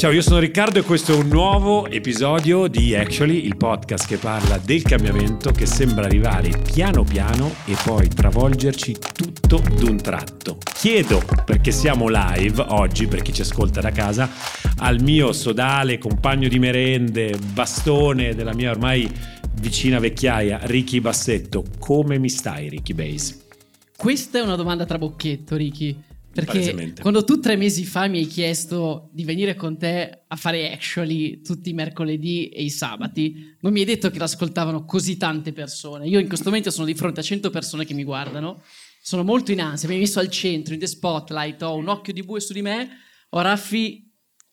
Ciao, io sono Riccardo e questo è un nuovo episodio di Actually, il podcast che parla del cambiamento che sembra arrivare piano piano e poi travolgerci tutto d'un tratto. Chiedo, perché siamo live oggi, per chi ci ascolta da casa, al mio sodale, compagno di merende, bastone della mia ormai vicina vecchiaia, Ricky Bassetto. Come mi stai, Ricky Base? Questa è una domanda trabocchetto, Ricky. Perché quando tu tre mesi fa mi hai chiesto di venire con te a fare actually tutti i mercoledì e i sabati, non mi hai detto che l'ascoltavano così tante persone. Io in questo momento sono di fronte a 100 persone che mi guardano, sono molto in ansia, mi hai messo al centro, in the spotlight, ho un occhio di bue su di me, ho Raffi...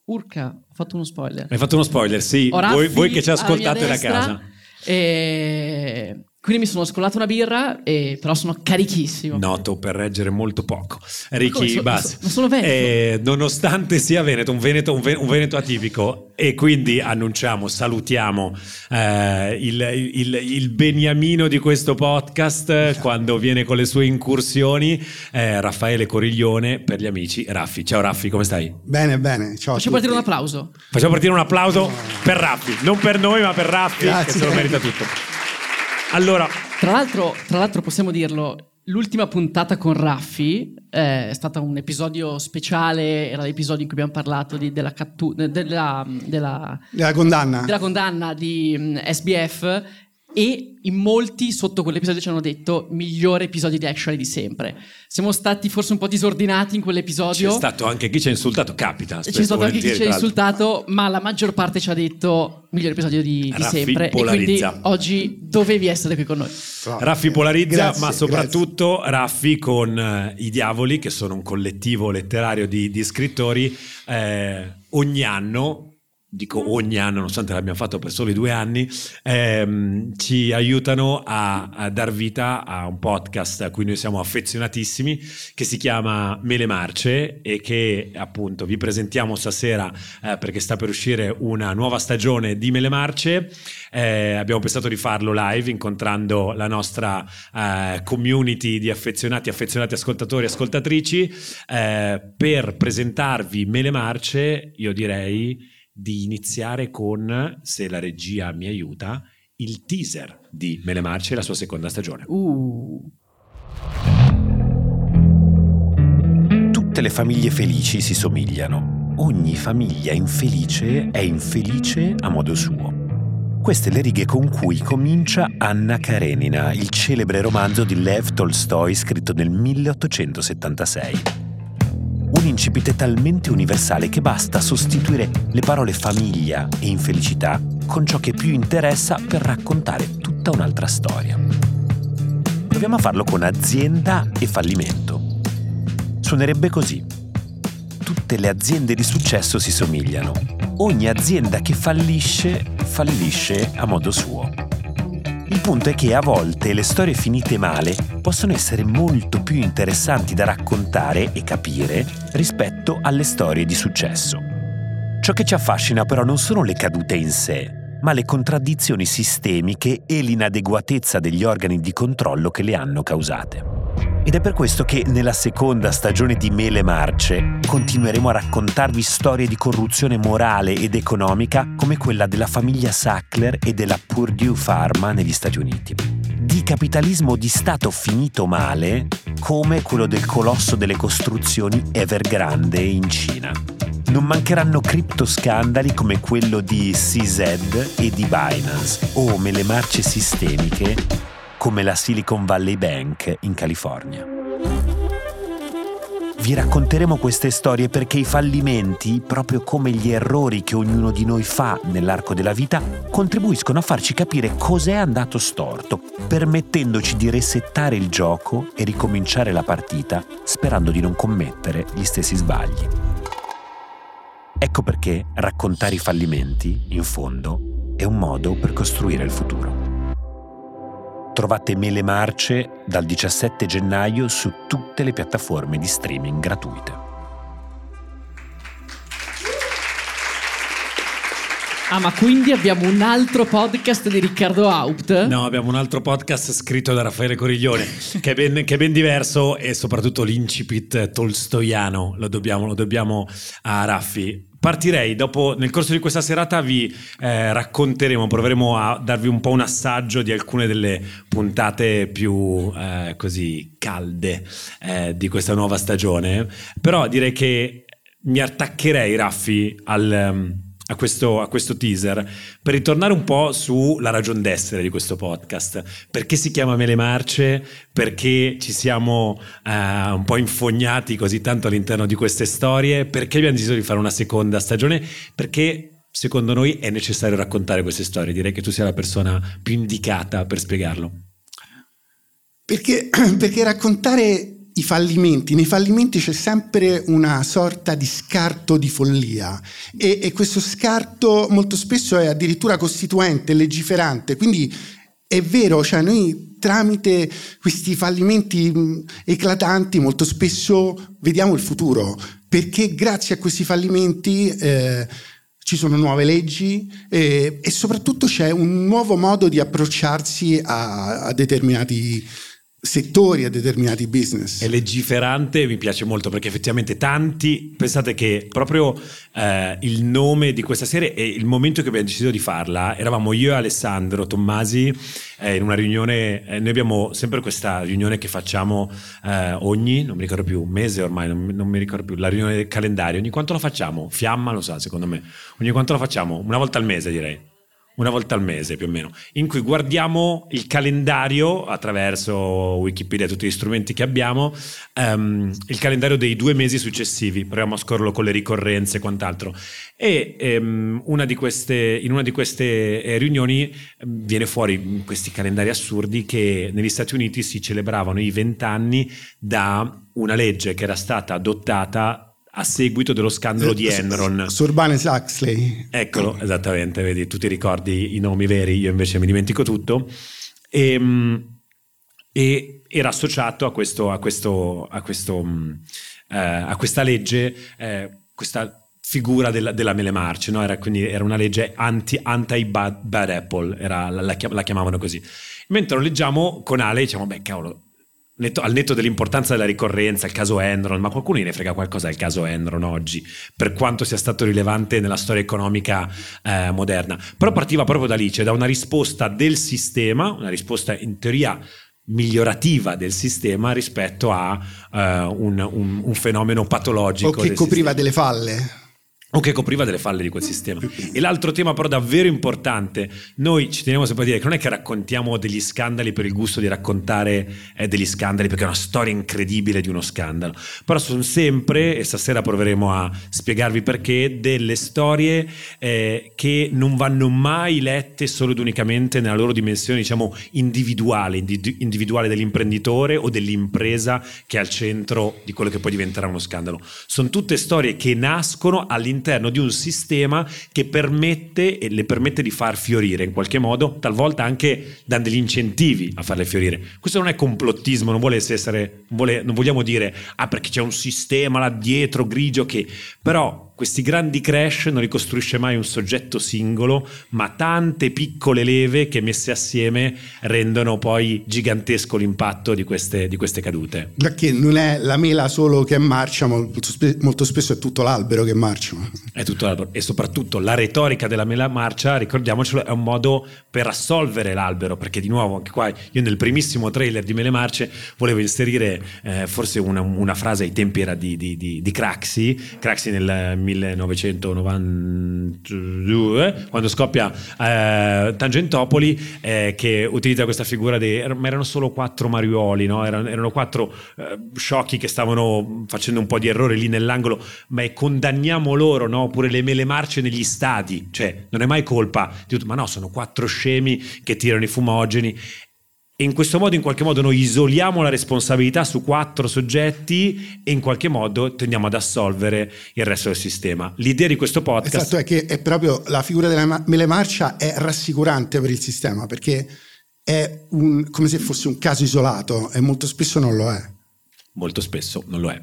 Urca, ho fatto uno spoiler. Hai fatto uno spoiler, sì. Voi, voi, che ci ascoltate da casa. E quindi mi sono scolato una birra, e, però sono carichissimo. Noto per reggere molto poco. Ricky so, Bassi. Non sono veneto. Eh, nonostante sia veneto un, veneto, un, veneto, un veneto atipico, e quindi annunciamo, salutiamo eh, il, il, il, beniamino di questo podcast quando viene con le sue incursioni, eh, Raffaele Coriglione per gli amici. Raffi, ciao Raffi, come stai? Bene, bene. Ciao Facciamo partire un applauso. Facciamo partire un applauso per Raffi, non per noi, ma per Raffi, Grazie. che se lo merita tutto. Allora, tra l'altro, tra l'altro possiamo dirlo, l'ultima puntata con Raffi eh, è stata un episodio speciale, era l'episodio in cui abbiamo parlato di, della, cattu- della, della, della, condanna. della condanna di um, SBF e in molti sotto quell'episodio ci hanno detto migliore episodio di Actually di sempre. Siamo stati forse un po' disordinati in quell'episodio. C'è stato anche chi ci ha insultato, capita. C'è stato anche chi ci ha insultato, ma la maggior parte ci ha detto migliore episodio di, di sempre. Polarizza. E quindi oggi dovevi essere qui con noi. Raffi polarizza, grazie, ma soprattutto grazie. Raffi con uh, I Diavoli, che sono un collettivo letterario di, di scrittori, eh, ogni anno dico ogni anno, nonostante l'abbiamo fatto per soli due anni, ehm, ci aiutano a, a, dar vita a un podcast a cui noi siamo affezionatissimi, che si chiama Mele Marce e che appunto vi presentiamo stasera eh, perché sta per uscire una nuova stagione di Mele Marce. Eh, abbiamo pensato di farlo live incontrando la nostra eh, community di affezionati, affezionati ascoltatori e ascoltatrici. Eh, per presentarvi Mele Marce, io direi di iniziare con, se la regia mi aiuta, il teaser di Mele Marce e la sua seconda stagione. Uh. Tutte le famiglie felici si somigliano. Ogni famiglia infelice è infelice a modo suo. Queste le righe con cui comincia Anna Karenina, il celebre romanzo di Lev Tolstoi scritto nel 1876 un incipit talmente universale che basta sostituire le parole famiglia e infelicità con ciò che più interessa per raccontare tutta un'altra storia. Proviamo a farlo con azienda e fallimento. Suonerebbe così. Tutte le aziende di successo si somigliano. Ogni azienda che fallisce, fallisce a modo suo. Il punto è che a volte le storie finite male possono essere molto più interessanti da raccontare e capire rispetto alle storie di successo. Ciò che ci affascina però non sono le cadute in sé, ma le contraddizioni sistemiche e l'inadeguatezza degli organi di controllo che le hanno causate. Ed è per questo che nella seconda stagione di Mele Marce continueremo a raccontarvi storie di corruzione morale ed economica come quella della famiglia Sackler e della Purdue Pharma negli Stati Uniti. Di capitalismo di Stato finito male come quello del colosso delle costruzioni Evergrande in Cina. Non mancheranno criptoscandali come quello di CZ e di Binance o mele marce sistemiche come la Silicon Valley Bank in California. Vi racconteremo queste storie perché i fallimenti, proprio come gli errori che ognuno di noi fa nell'arco della vita, contribuiscono a farci capire cos'è andato storto, permettendoci di resettare il gioco e ricominciare la partita sperando di non commettere gli stessi sbagli. Ecco perché raccontare i fallimenti, in fondo, è un modo per costruire il futuro. Trovate Mele Marce dal 17 gennaio su tutte le piattaforme di streaming gratuite. Ah, ma quindi abbiamo un altro podcast di Riccardo Haupt? No, abbiamo un altro podcast scritto da Raffaele Coriglione, che, è ben, che, è ben, diverso e soprattutto l'incipit tolstoiano lo dobbiamo, lo dobbiamo a Raffi partirei dopo, nel corso di questa serata vi eh, racconteremo, proveremo a darvi un po' un assaggio di alcune delle puntate più eh, così calde eh, di questa nuova stagione, però direi che mi attaccherei, Raffi, al... Um, a questo, a questo, teaser per ritornare un po' sulla ragione d'essere di questo podcast. Perché si chiama Mele Marce? Perché ci siamo uh, un po' infognati così tanto all'interno di queste storie? Perché abbiamo deciso di fare una seconda stagione? Perché secondo noi è necessario raccontare queste storie. Direi che tu sia la persona più indicata per spiegarlo. Perché, perché raccontare i fallimenti. Nei fallimenti c'è sempre una sorta di scarto di follia e, e, questo scarto molto spesso è addirittura costituente, legiferante. Quindi è vero, cioè noi tramite questi fallimenti eclatanti molto spesso vediamo il futuro, perché grazie a questi fallimenti eh, ci sono nuove leggi eh, e soprattutto c'è un nuovo modo di approcciarsi a, a determinati settori, a determinati business. È legiferante, mi piace molto perché effettivamente tanti, pensate che proprio eh, il nome di questa serie e il momento che abbiamo deciso di farla, eravamo io e Alessandro Tommasi eh, in una riunione, eh, noi abbiamo sempre questa riunione che facciamo eh, ogni, non mi ricordo più, mese ormai, non, non, mi ricordo più, la riunione del calendario, ogni quanto la facciamo? Fiamma lo sa secondo me, ogni quanto la facciamo? Una volta al mese direi una volta al mese più o meno, in cui guardiamo il calendario attraverso Wikipedia e tutti gli strumenti che abbiamo, um, il calendario dei due mesi successivi, proviamo a scorrerlo con le ricorrenze e quant'altro. E um, una queste, in una di queste eh, riunioni um, viene fuori questi calendari assurdi che negli Stati Uniti si celebravano i vent'anni da una legge che era stata adottata a seguito dello scandalo di Enron. Surbanes Huxley. Eccolo, esattamente, vedi, tu ti ricordi i nomi veri, io invece mi dimentico tutto. E, ehm, e era associato a, questo, a, questo, a, questo, uh, a questa legge, uh, questa figura della, della mele marce, no? era, quindi era una legge anti, anti-bad bad apple, era, la, la, chiamavano così. Mentre lo leggiamo con Ale diciamo, beh cavolo, Netto, al netto dell'importanza della ricorrenza, il caso Enron, ma qualcuno ne frega qualcosa del caso Enron oggi, per quanto sia stato rilevante nella storia economica eh, moderna. Però partiva proprio da lì, cioè da una risposta del sistema, una risposta in teoria migliorativa del sistema rispetto a uh, un, un, un, fenomeno patologico. O che copriva sistema. delle falle o che copriva delle falle di quel sistema. E l'altro tema però davvero importante, noi ci teniamo sempre a dire che non è che raccontiamo degli scandali per il gusto di raccontare eh, degli scandali perché è una storia incredibile di uno scandalo, però sono sempre, e stasera proveremo a spiegarvi perché, delle storie eh, che non vanno mai lette solo ed unicamente nella loro dimensione diciamo individuale, individuale dell'imprenditore o dell'impresa che è al centro di quello che poi diventerà uno scandalo. Sono tutte storie che nascono all'interno all'interno di un sistema che permette e le permette di far fiorire in qualche modo, talvolta anche dando degli incentivi a farle fiorire. Questo non è complottismo, non essere, vuole, non vogliamo dire ah perché c'è un sistema là dietro grigio che però questi grandi crash non ricostruisce mai un soggetto singolo, ma tante piccole leve che messe assieme rendono poi gigantesco l'impatto di queste, di queste cadute. Perché non è la mela solo che marcia, molto spesso è tutto l'albero che marcia. È tutto l'albero e soprattutto la retorica della mela marcia, ricordiamocelo, è un modo per assolvere l'albero, perché di nuovo anche qua io nel primissimo trailer di Mele Marce volevo inserire eh, forse una, una, frase ai tempi era di, di, di, di Craxi, Craxi nel 1992, quando scoppia eh, Tangentopoli, eh, che utilizza questa figura di... ma erano solo quattro mariuoli, no? erano, erano, quattro eh, sciocchi che stavano facendo un po' di errore lì nell'angolo, ma condanniamo loro, no? oppure le mele marce negli stadi, cioè non è mai colpa di tutto, ma no, sono quattro scemi che tirano i fumogeni e in questo modo, in qualche modo, noi isoliamo la responsabilità su quattro soggetti e in qualche modo tendiamo ad assolvere il resto del sistema. L'idea di questo podcast... Esatto, è che è proprio la figura della mele marcia è rassicurante per il sistema perché è un, come se fosse un caso isolato e molto spesso non lo è. Molto spesso non lo è.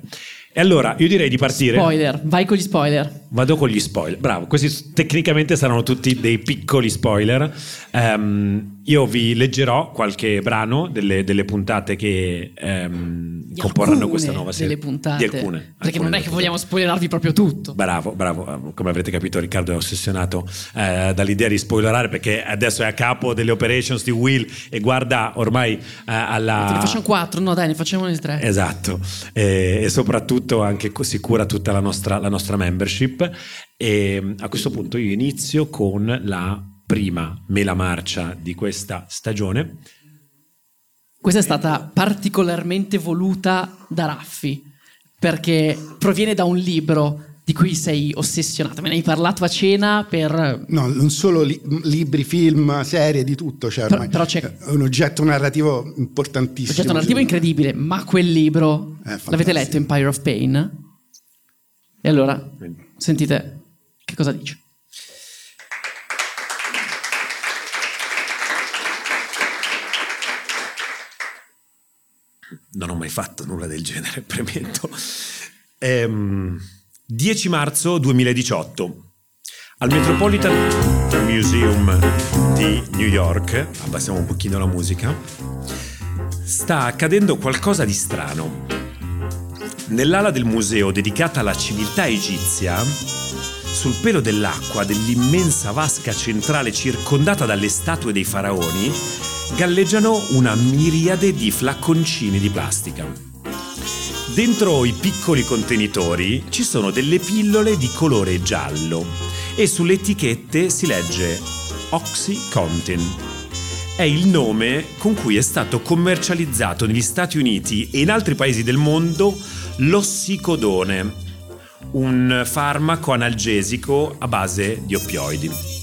E allora io direi di partire. Spoiler, vai con gli spoiler. Vado con gli spoiler. Bravo, questi tecnicamente saranno tutti dei piccoli spoiler. Um, io vi leggerò qualche brano delle, delle puntate che, um, comporranno questa nuova serie. Delle puntate. Di alcune. Perché alcune non è che vogliamo spoilerarvi proprio tutto. Bravo, bravo. Come avrete capito Riccardo è ossessionato eh, dall'idea di spoilerare perché adesso è a capo delle operations di Will e guarda ormai eh, alla... Ne facciamo quattro, no dai, ne facciamo tre. Esatto. E, e soprattutto anche si cura tutta la nostra, la nostra membership. E a questo punto io inizio con la prima mela marcia di questa stagione questa è stata particolarmente voluta da Raffi, perché proviene da un libro di cui sei ossessionato. Me ne hai parlato a cena per... No, non solo li- libri, film, serie, di tutto. Cioè però, però c'è è un oggetto narrativo importantissimo. Un oggetto narrativo incredibile, ma quel libro... L'avete letto, Empire of Pain? E allora, sentite che cosa dice. Non ho mai fatto nulla del genere, premetto. Ehm, 10 marzo 2018. Al Metropolitan Museum di New York, abbassiamo un pochino la musica, sta accadendo qualcosa di strano. Nell'ala del museo dedicata alla civiltà egizia, sul pelo dell'acqua dell'immensa vasca centrale circondata dalle statue dei faraoni, galleggiano una miriade di flacconcini di plastica. Dentro i piccoli contenitori ci sono delle pillole di colore giallo e sulle etichette si legge OxyContin. È il nome con cui è stato commercializzato negli Stati Uniti e in altri paesi del mondo l'ossicodone, un farmaco analgesico a base di oppioidi.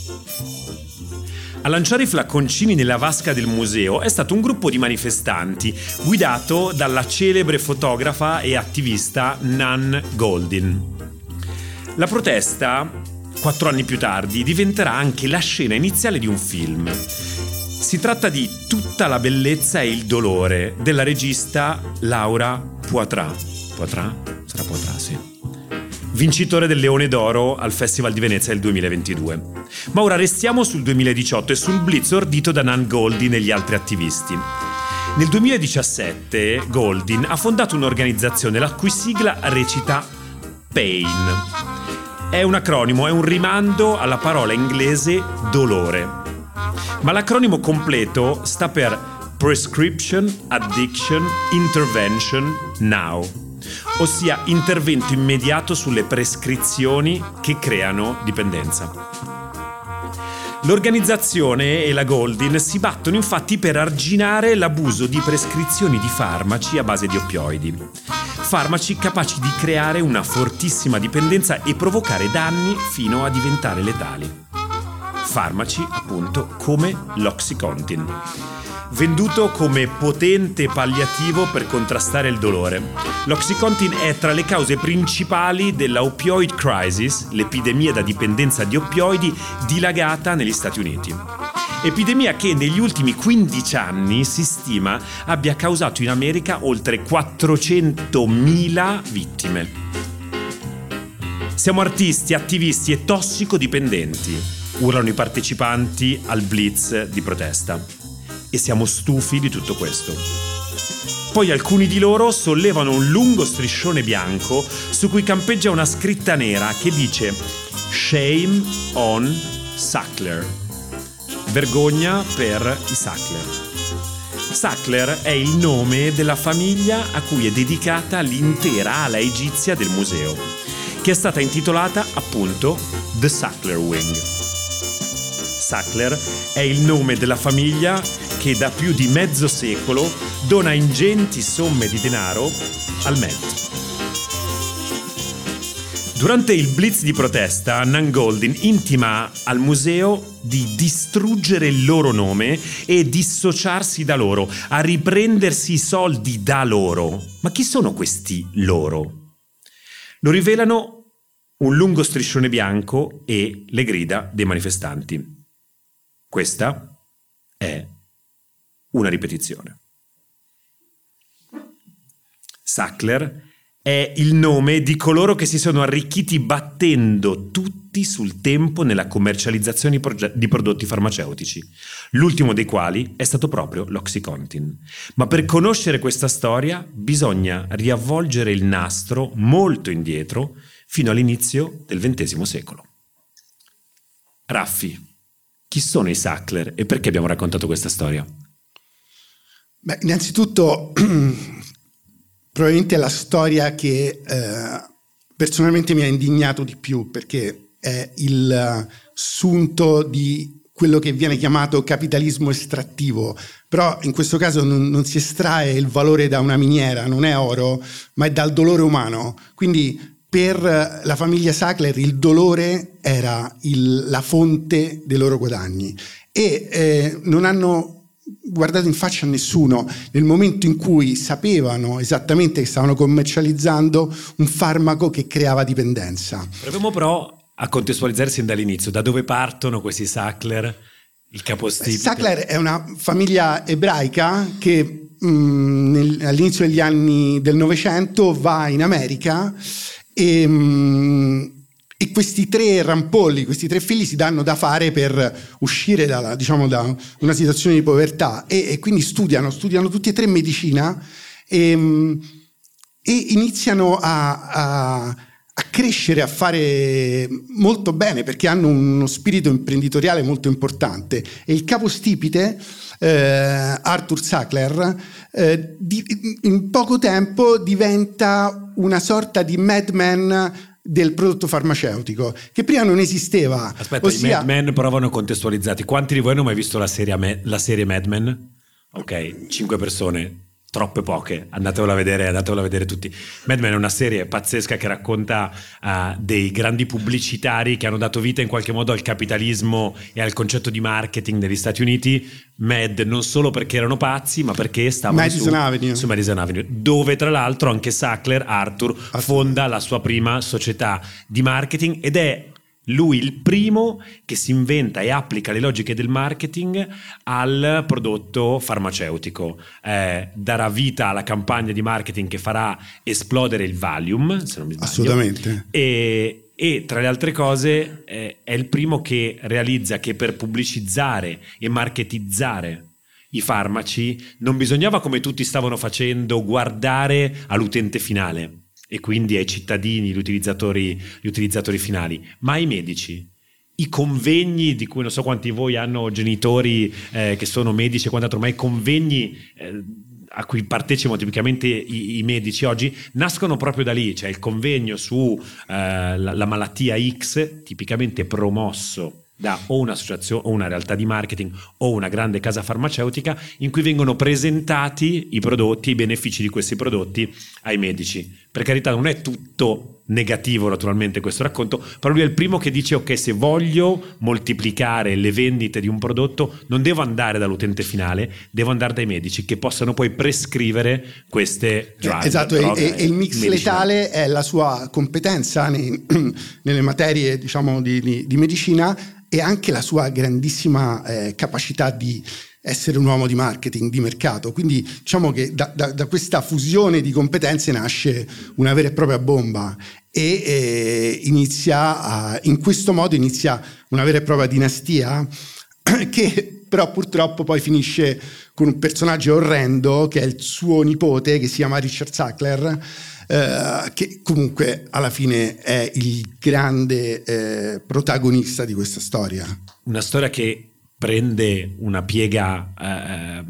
A lanciare i flacconcini nella vasca del museo è stato un gruppo di manifestanti guidato dalla celebre fotografa e attivista Nan Goldin. La protesta, quattro anni più tardi, diventerà anche la scena iniziale di un film. Si tratta di Tutta la bellezza e il dolore della regista Laura Poitras. Poitras? Sarà Poitras, sì vincitore del Leone d'Oro al Festival di Venezia del 2022. Ma ora restiamo sul 2018 e sul blitz ordito da Nan Goldin e gli altri attivisti. Nel 2017 Goldin ha fondato un'organizzazione la cui sigla recita PAIN. È un acronimo, è un rimando alla parola inglese dolore. Ma l'acronimo completo sta per Prescription Addiction Intervention Now ossia intervento immediato sulle prescrizioni che creano dipendenza. L'organizzazione e la Goldin si battono infatti per arginare l'abuso di prescrizioni di farmaci a base di oppioidi. Farmaci capaci di creare una fortissima dipendenza e provocare danni fino a diventare letali. Farmaci appunto come l'Oxycontin venduto come potente palliativo per contrastare il dolore. L'Oxycontin è tra le cause principali della opioid crisis, l'epidemia da dipendenza di oppioidi dilagata negli Stati Uniti. Epidemia che negli ultimi 15 anni si stima abbia causato in America oltre 400.000 vittime. Siamo artisti, attivisti e tossicodipendenti, urlano i partecipanti al blitz di protesta e siamo stufi di tutto questo. Poi alcuni di loro sollevano un lungo striscione bianco su cui campeggia una scritta nera che dice Shame on Sackler. Vergogna per i Sackler. Sackler è il nome della famiglia a cui è dedicata l'intera ala egizia del museo, che è stata intitolata appunto The Sackler Wing. Sackler è il nome della famiglia che da più di mezzo secolo dona ingenti somme di denaro al Met. Durante il blitz di protesta, Nan Goldin intima al museo di distruggere il loro nome e dissociarsi da loro, a riprendersi i soldi da loro. Ma chi sono questi loro? Lo rivelano un lungo striscione bianco e le grida dei manifestanti. Questa è una ripetizione. Sackler è il nome di coloro che si sono arricchiti battendo tutti sul tempo nella commercializzazione di prodotti farmaceutici, l'ultimo dei quali è stato proprio l'Oxycontin. Ma per conoscere questa storia bisogna riavvolgere il nastro molto indietro fino all'inizio del XX secolo. Raffi, chi sono i Sackler e perché abbiamo raccontato questa storia? Beh, innanzitutto probabilmente è la storia che eh, personalmente mi ha indignato di più perché è il sunto di quello che viene chiamato capitalismo estrattivo, però in questo caso non, non, si estrae il valore da una miniera, non è oro, ma è dal dolore umano. Quindi per la famiglia Sackler il dolore era il, la fonte dei loro guadagni e eh, non hanno guardato in faccia a nessuno nel momento in cui sapevano esattamente che stavano commercializzando un farmaco che creava dipendenza. Proviamo però a contestualizzare sin dall'inizio, da dove partono questi Sackler, il capostipite? Sackler è una famiglia ebraica che mh, mm, nel, all'inizio degli anni del Novecento va in America e... Mh, mm, e questi tre rampolli, questi tre figli si danno da fare per uscire da, diciamo, da una situazione di povertà e, e, quindi studiano, studiano tutti e tre medicina e, mm, e iniziano a, a, a, crescere, a fare molto bene perché hanno uno spirito imprenditoriale molto importante. E il capostipite, eh, Arthur Sackler, eh, di, in poco tempo diventa una sorta di madman del prodotto farmaceutico che prima non esisteva. Aspetta, ossia... i Mad Men provano contestualizzati. Quanti di voi hanno mai visto la serie, la serie Mad Men? Ok, 5 persone troppe poche, andatevelo a vedere, andatevelo a vedere tutti. Mad Men è una serie pazzesca che racconta uh, dei grandi pubblicitari che hanno dato vita in qualche modo al capitalismo e al concetto di marketing negli Stati Uniti. Mad non solo perché erano pazzi, ma perché stavano Madison su, Avenue. su Madison Avenue, dove tra l'altro anche Sackler, Arthur, fonda la sua prima società di marketing ed è lui il primo che si inventa e applica le logiche del marketing al prodotto farmaceutico. Eh, darà vita alla campagna di marketing che farà esplodere il Valium, se non mi sbaglio. Assolutamente. E, e tra le altre cose eh, è il primo che realizza che per pubblicizzare e marketizzare i farmaci non bisognava, come tutti stavano facendo, guardare all'utente finale e quindi ai cittadini, gli utilizzatori, gli utilizzatori finali, ma ai medici? I convegni di cui non so quanti di voi hanno genitori eh, che sono medici e quant'altro, ma i convegni eh, a cui partecipano tipicamente i, i, medici oggi nascono proprio da lì, cioè il convegno su eh, la, la, malattia X, tipicamente promosso da o un'associazione o una realtà di marketing o una grande casa farmaceutica in cui vengono presentati i prodotti, i benefici di questi prodotti ai medici. Per carità non è tutto negativo naturalmente questo racconto, però lui è il primo che dice ok se voglio moltiplicare le vendite di un prodotto non devo andare dall'utente finale, devo andare dai medici che possano poi prescrivere queste drug, Esatto, droghe, e, e, il mix medicinali. letale è la sua competenza nei, nelle materie diciamo di, di, di medicina e anche la sua grandissima eh, capacità di essere un uomo di marketing, di mercato. Quindi diciamo che da, da, da questa fusione di competenze nasce una vera e propria bomba e eh, inizia a, in questo modo inizia una vera e propria dinastia che però purtroppo poi finisce con un personaggio orrendo che è il suo nipote che si chiama Richard Sackler eh, che comunque alla fine è il grande eh, protagonista di questa storia. Una storia che prende una piega eh,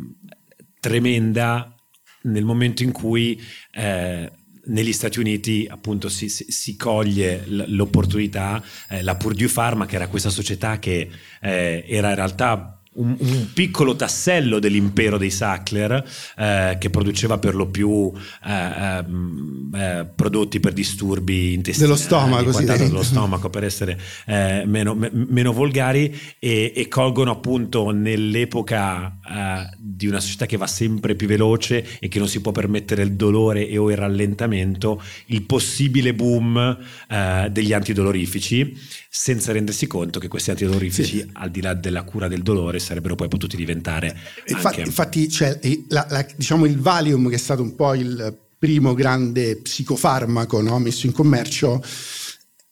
tremenda nel momento in cui eh, negli Stati Uniti appunto si, si, coglie l'opportunità, eh, la Purdue Pharma che era questa società che era in realtà un, un, piccolo tassello dell'impero dei Sackler eh, che produceva per lo più eh, ehm, eh, prodotti per disturbi intestinali dello stomaco, sì. dello stomaco per essere eh, meno, me, meno, volgari e, e, colgono appunto nell'epoca eh, di una società che va sempre più veloce e che non si può permettere il dolore e o il rallentamento il possibile boom eh, degli antidolorifici senza rendersi conto che questi antidolorifici sì. al di là della cura del dolore sarebbero poi potuti diventare infatti, anche... infatti cioè, la, la, diciamo il Valium che è stato un po' il primo grande psicofarmaco no? messo in commercio,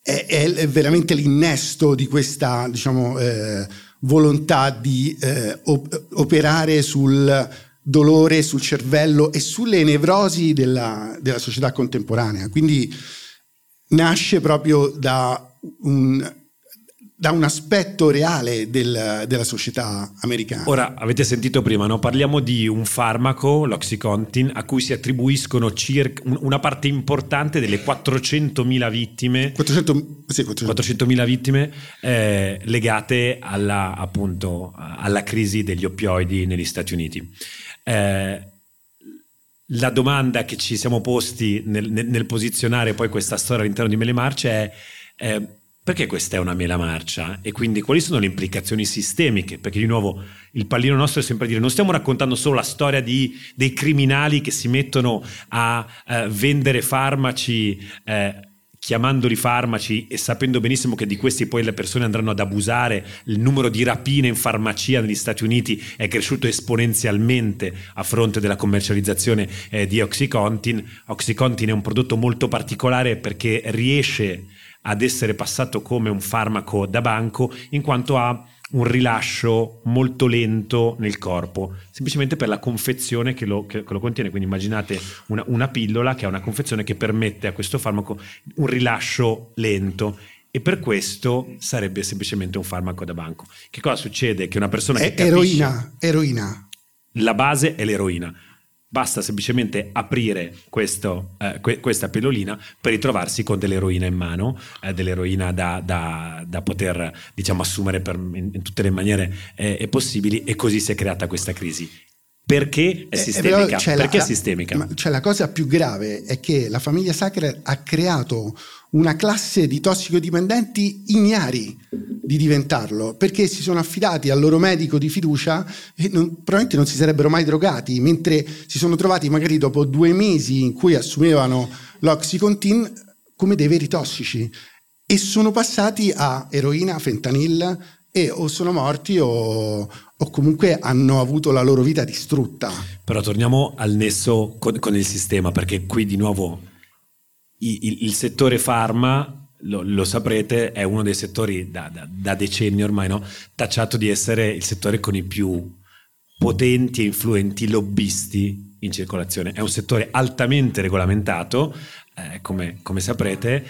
è, è, veramente l'innesto di questa diciamo, eh, volontà di eh, op- operare sul dolore, sul cervello e sulle nevrosi della, della società contemporanea. Quindi nasce proprio da un, da un aspetto reale del, della società americana. Ora, avete sentito prima, no? parliamo di un farmaco, l'Oxycontin, a cui si attribuiscono circa una parte importante delle 400.000 vittime, 400, sì, 400. 400.000 vittime eh, legate alla, appunto, alla crisi degli oppioidi negli Stati Uniti. Eh, la domanda che ci siamo posti nel, nel, nel, posizionare poi questa storia all'interno di Mele Marce è... Eh, perché questa è una mela marcia e quindi quali sono le implicazioni sistemiche? Perché di nuovo il pallino nostro è sempre dire non stiamo raccontando solo la storia di, dei criminali che si mettono a eh, vendere farmaci eh, chiamandoli farmaci e sapendo benissimo che di questi poi le persone andranno ad abusare, il numero di rapine in farmacia negli Stati Uniti è cresciuto esponenzialmente a fronte della commercializzazione eh, di Oxycontin. Oxycontin è un prodotto molto particolare perché riesce ad essere passato come un farmaco da banco in quanto ha un rilascio molto lento nel corpo, semplicemente per la confezione che lo, che, che lo contiene. Quindi immaginate una, una, pillola che ha una confezione che permette a questo farmaco un rilascio lento. E per questo sarebbe semplicemente un farmaco da banco. Che cosa succede? Che una persona è che capisce, eroina, eroina. La base è l'eroina Basta semplicemente aprire questo, eh, que- questa pillolina per ritrovarsi con dell'eroina in mano, eh, dell'eroina da, da, da, poter diciamo, assumere per, in, in, tutte le maniere eh, possibili e così si è creata questa crisi. Perché è eh, sistemica? Perché la, è sistemica? cioè la cosa più grave è che la famiglia Sacre ha creato una classe di tossicodipendenti ignari di diventarlo perché si sono affidati al loro medico di fiducia e non, probabilmente non si sarebbero mai drogati, mentre si sono trovati magari dopo due mesi in cui assumevano l'Oxycontin come dei veri tossici e sono passati a eroina, fentanyl e o sono morti o, o, comunque hanno avuto la loro vita distrutta. Però torniamo al nesso con, con il sistema, perché qui di nuovo il, il settore farma lo, lo, saprete, è uno dei settori da, da, da decenni ormai no? tacciato di essere il settore con i più potenti e influenti lobbisti in circolazione. È un settore altamente regolamentato, eh, come, come, saprete,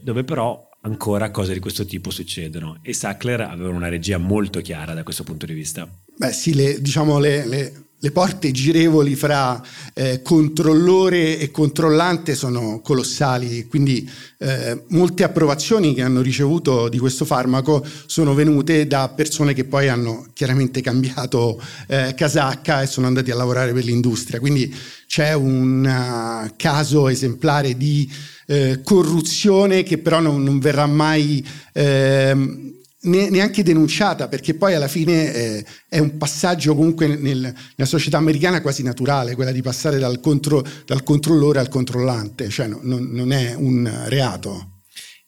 dove però ancora cose di questo tipo succedono. E Sackler aveva una regia molto chiara da questo punto di vista. Beh sì, le, diciamo le, le le porte girevoli fra eh, controllore e controllante sono colossali, quindi eh, molte approvazioni che hanno ricevuto di questo farmaco sono venute da persone che poi hanno chiaramente cambiato eh, casacca e sono andati a lavorare per l'industria. Quindi c'è un uh, caso esemplare di eh, corruzione che però non, non verrà mai ehm, neanche denunciata perché poi alla fine eh, è un passaggio comunque nel, nella società americana quasi naturale, quella di passare dal, contro, dal controllore al controllante, cioè no, non, non, è un reato.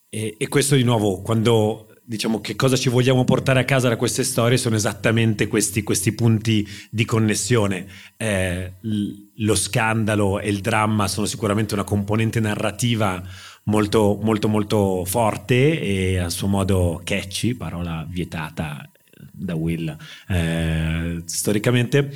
E, e, questo di nuovo, quando diciamo che cosa ci vogliamo portare a casa da queste storie sono esattamente questi, questi punti di connessione. Eh, lo scandalo e il dramma sono sicuramente una componente narrativa molto, molto, molto forte e a suo modo catchy, parola vietata da Will eh, storicamente.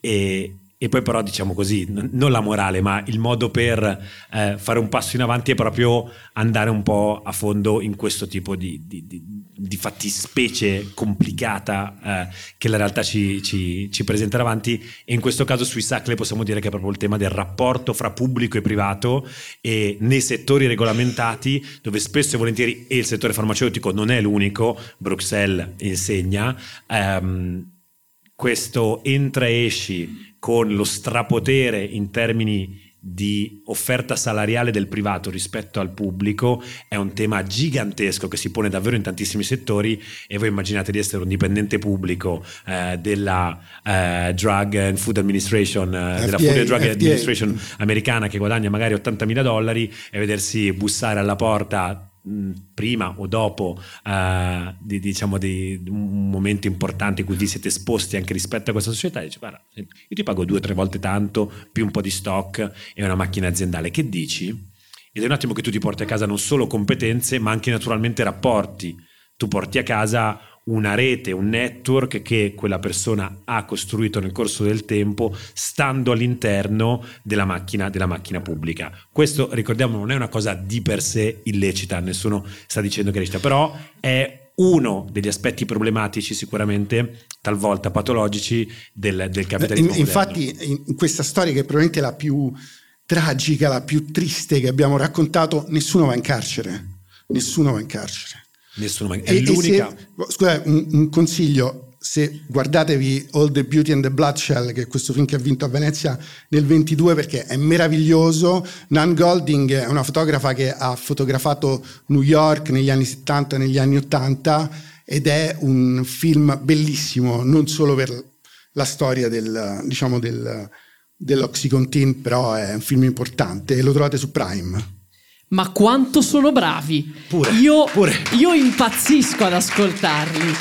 E, e poi però diciamo così, non la morale, ma il modo per eh, fare un passo in avanti è proprio andare un po' a fondo in questo tipo di, di, di, di fattispecie complicata eh, che la realtà ci, ci, ci, presenta davanti. E in questo caso sui Sacle possiamo dire che è proprio il tema del rapporto fra pubblico e privato e nei settori regolamentati dove spesso e volentieri e il settore farmaceutico non è l'unico, Bruxelles insegna, ehm, questo entra e esci con lo strapotere in termini di offerta salariale del privato rispetto al pubblico è un tema gigantesco che si pone davvero in tantissimi settori e voi immaginate di essere un dipendente pubblico eh, della eh, Drug and Food Administration eh, FDA, della Food and Drug FDA. Administration americana che guadagna magari 80 mila dollari e vedersi bussare alla porta prima o dopo uh, di, diciamo di un momento importante in cui vi siete esposti anche rispetto a questa società dice guarda io ti pago due o tre volte tanto più un po' di stock e una macchina aziendale che dici? ed è un attimo che tu ti porti a casa non solo competenze ma anche naturalmente rapporti tu porti a casa una rete, un network che quella persona ha costruito nel corso del tempo stando all'interno della macchina, della macchina pubblica. Questo, ricordiamo, non è una cosa di per sé illecita, nessuno sta dicendo che è illecita, però è uno degli aspetti problematici sicuramente talvolta patologici del, del capitalismo. In, infatti in questa storia che è probabilmente la più tragica, la più triste che abbiamo raccontato, nessuno va in carcere, nessuno va in carcere. Nessuno, è e, l'unica. E se, scusa, un, un, consiglio: se guardatevi All the Beauty and the Bloodshell, che è questo film che ha vinto a Venezia nel 22, perché è meraviglioso. Nan Golding è una fotografa che ha fotografato New York negli anni 70 e negli anni 80 ed è un film bellissimo, non solo per la storia del, diciamo del, dell'Oxycontin, però è un film importante e lo trovate su Prime. Ma quanto sono bravi! Pure, io, pure. io impazzisco ad ascoltarli.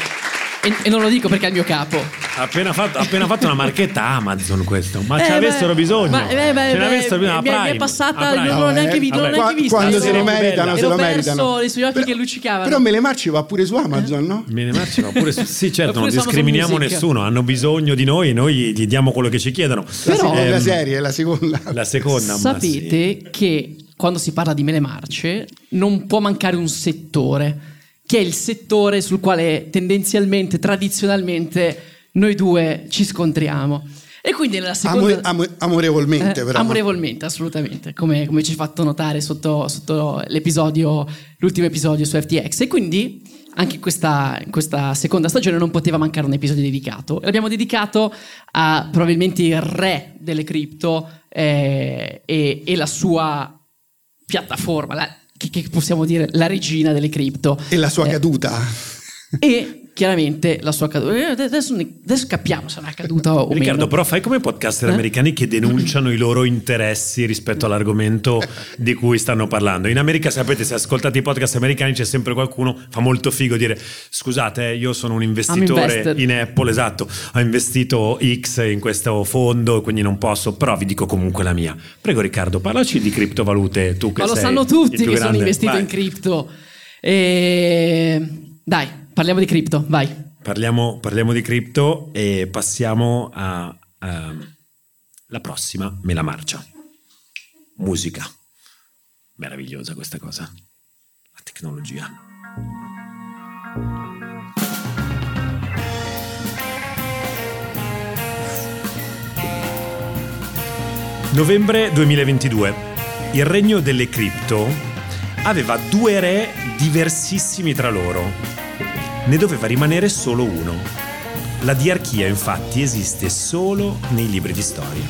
E, e, non lo dico perché è il mio capo. Ha appena fatto, appena fatto una marchetta Amazon questo. Ma eh ce n'avessero bisogno. Ma, eh, beh, ce n'avessero bisogno. Mi, mi, è passata, non l'ho neanche, vi, non neanche vista. Quando se lo meritano, se lo meritano. le sue occhi però, che luccicavano. Però Mele Marci va pure su Amazon, no? Mele Marci va pure su. Sì, certo, non discriminiamo nessuno. Hanno bisogno di noi, noi gli diamo quello che ci chiedono. Però, la serie, la seconda. La seconda. Sapete che quando si parla di mele marce non può mancare un settore, che è il settore sul quale tendenzialmente, tradizionalmente, noi due ci scontriamo. E quindi nella seconda... Amore, amorevolmente, eh, però. Amorevolmente, assolutamente, come, come, ci hai fatto notare sotto, sotto l'episodio, l'ultimo episodio su FTX. E quindi anche questa, in questa, seconda stagione non poteva mancare un episodio dedicato. L'abbiamo dedicato a probabilmente il re delle cripto eh, e, e la sua piattaforma, la, che, che, possiamo dire la regina delle cripto. E la sua eh, caduta. E chiaramente la sua caduta. Eh, adesso, adesso capiamo se è una caduta o Riccardo, meno. però fai come podcaster eh? americani che denunciano i loro interessi rispetto all'argomento di cui stanno parlando. In America, sapete, se ascoltate i podcast americani c'è sempre qualcuno, fa molto figo dire scusate, eh, io sono un investitore in Apple, esatto, ho investito X in questo fondo, quindi non posso, però vi dico comunque la mia. Prego Riccardo, parlaci di criptovalute, tu che Ma lo sanno tutti che sono investito Vai. in cripto. E... Dai, Parliamo di cripto, vai. Parliamo, parliamo di cripto e passiamo alla prossima, me la marcia. Musica. Meravigliosa questa cosa. La tecnologia. Novembre 2022. Il regno delle cripto aveva due re diversissimi tra loro ne doveva rimanere solo uno. La diarchia infatti esiste solo nei libri di storia.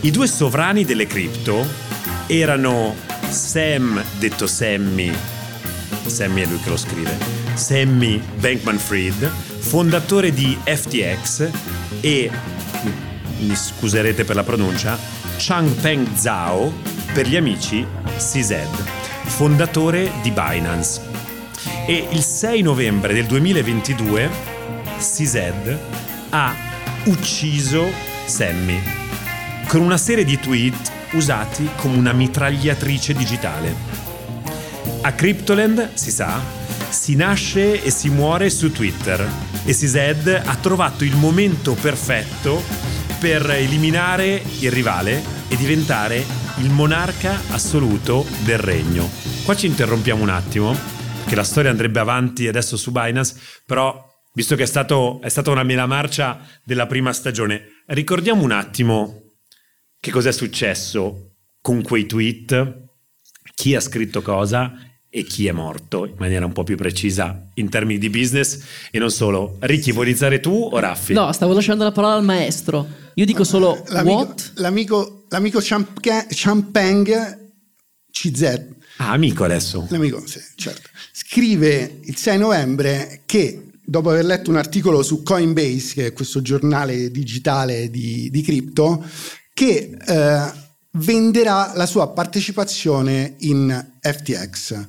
I due sovrani delle cripto erano Sam, detto Sammy, Sammy è lui che lo scrive, Sammy Bankman Fried, fondatore di FTX e, mi scuserete per la pronuncia, Changpeng Zhao, per gli amici CZ, fondatore di Binance e il 6 novembre del 2022 CZ ha ucciso Sammy con una serie di tweet usati come una mitragliatrice digitale. A Cryptoland, si sa, si nasce e si muore su Twitter e CZ ha trovato il momento perfetto per eliminare il rivale e diventare il monarca assoluto del regno. Qua ci interrompiamo un attimo che la storia andrebbe avanti adesso su Binance, però visto che è, stato, è stata una mela marcia della prima stagione, ricordiamo un attimo che cos'è successo con quei tweet, chi ha scritto cosa e chi è morto in maniera un po' più precisa in termini di business e non solo. Ricky, vuoi iniziare tu o Raffi? No, stavo lasciando la parola al maestro. Io dico solo l'amico, what? L'amico, l'amico Champeng CZ. Ah, amico adesso. L'amico, sì, certo scrive il 6 novembre che dopo aver letto un articolo su Coinbase, che è questo giornale digitale di, di cripto, che eh, venderà la sua partecipazione in FTX.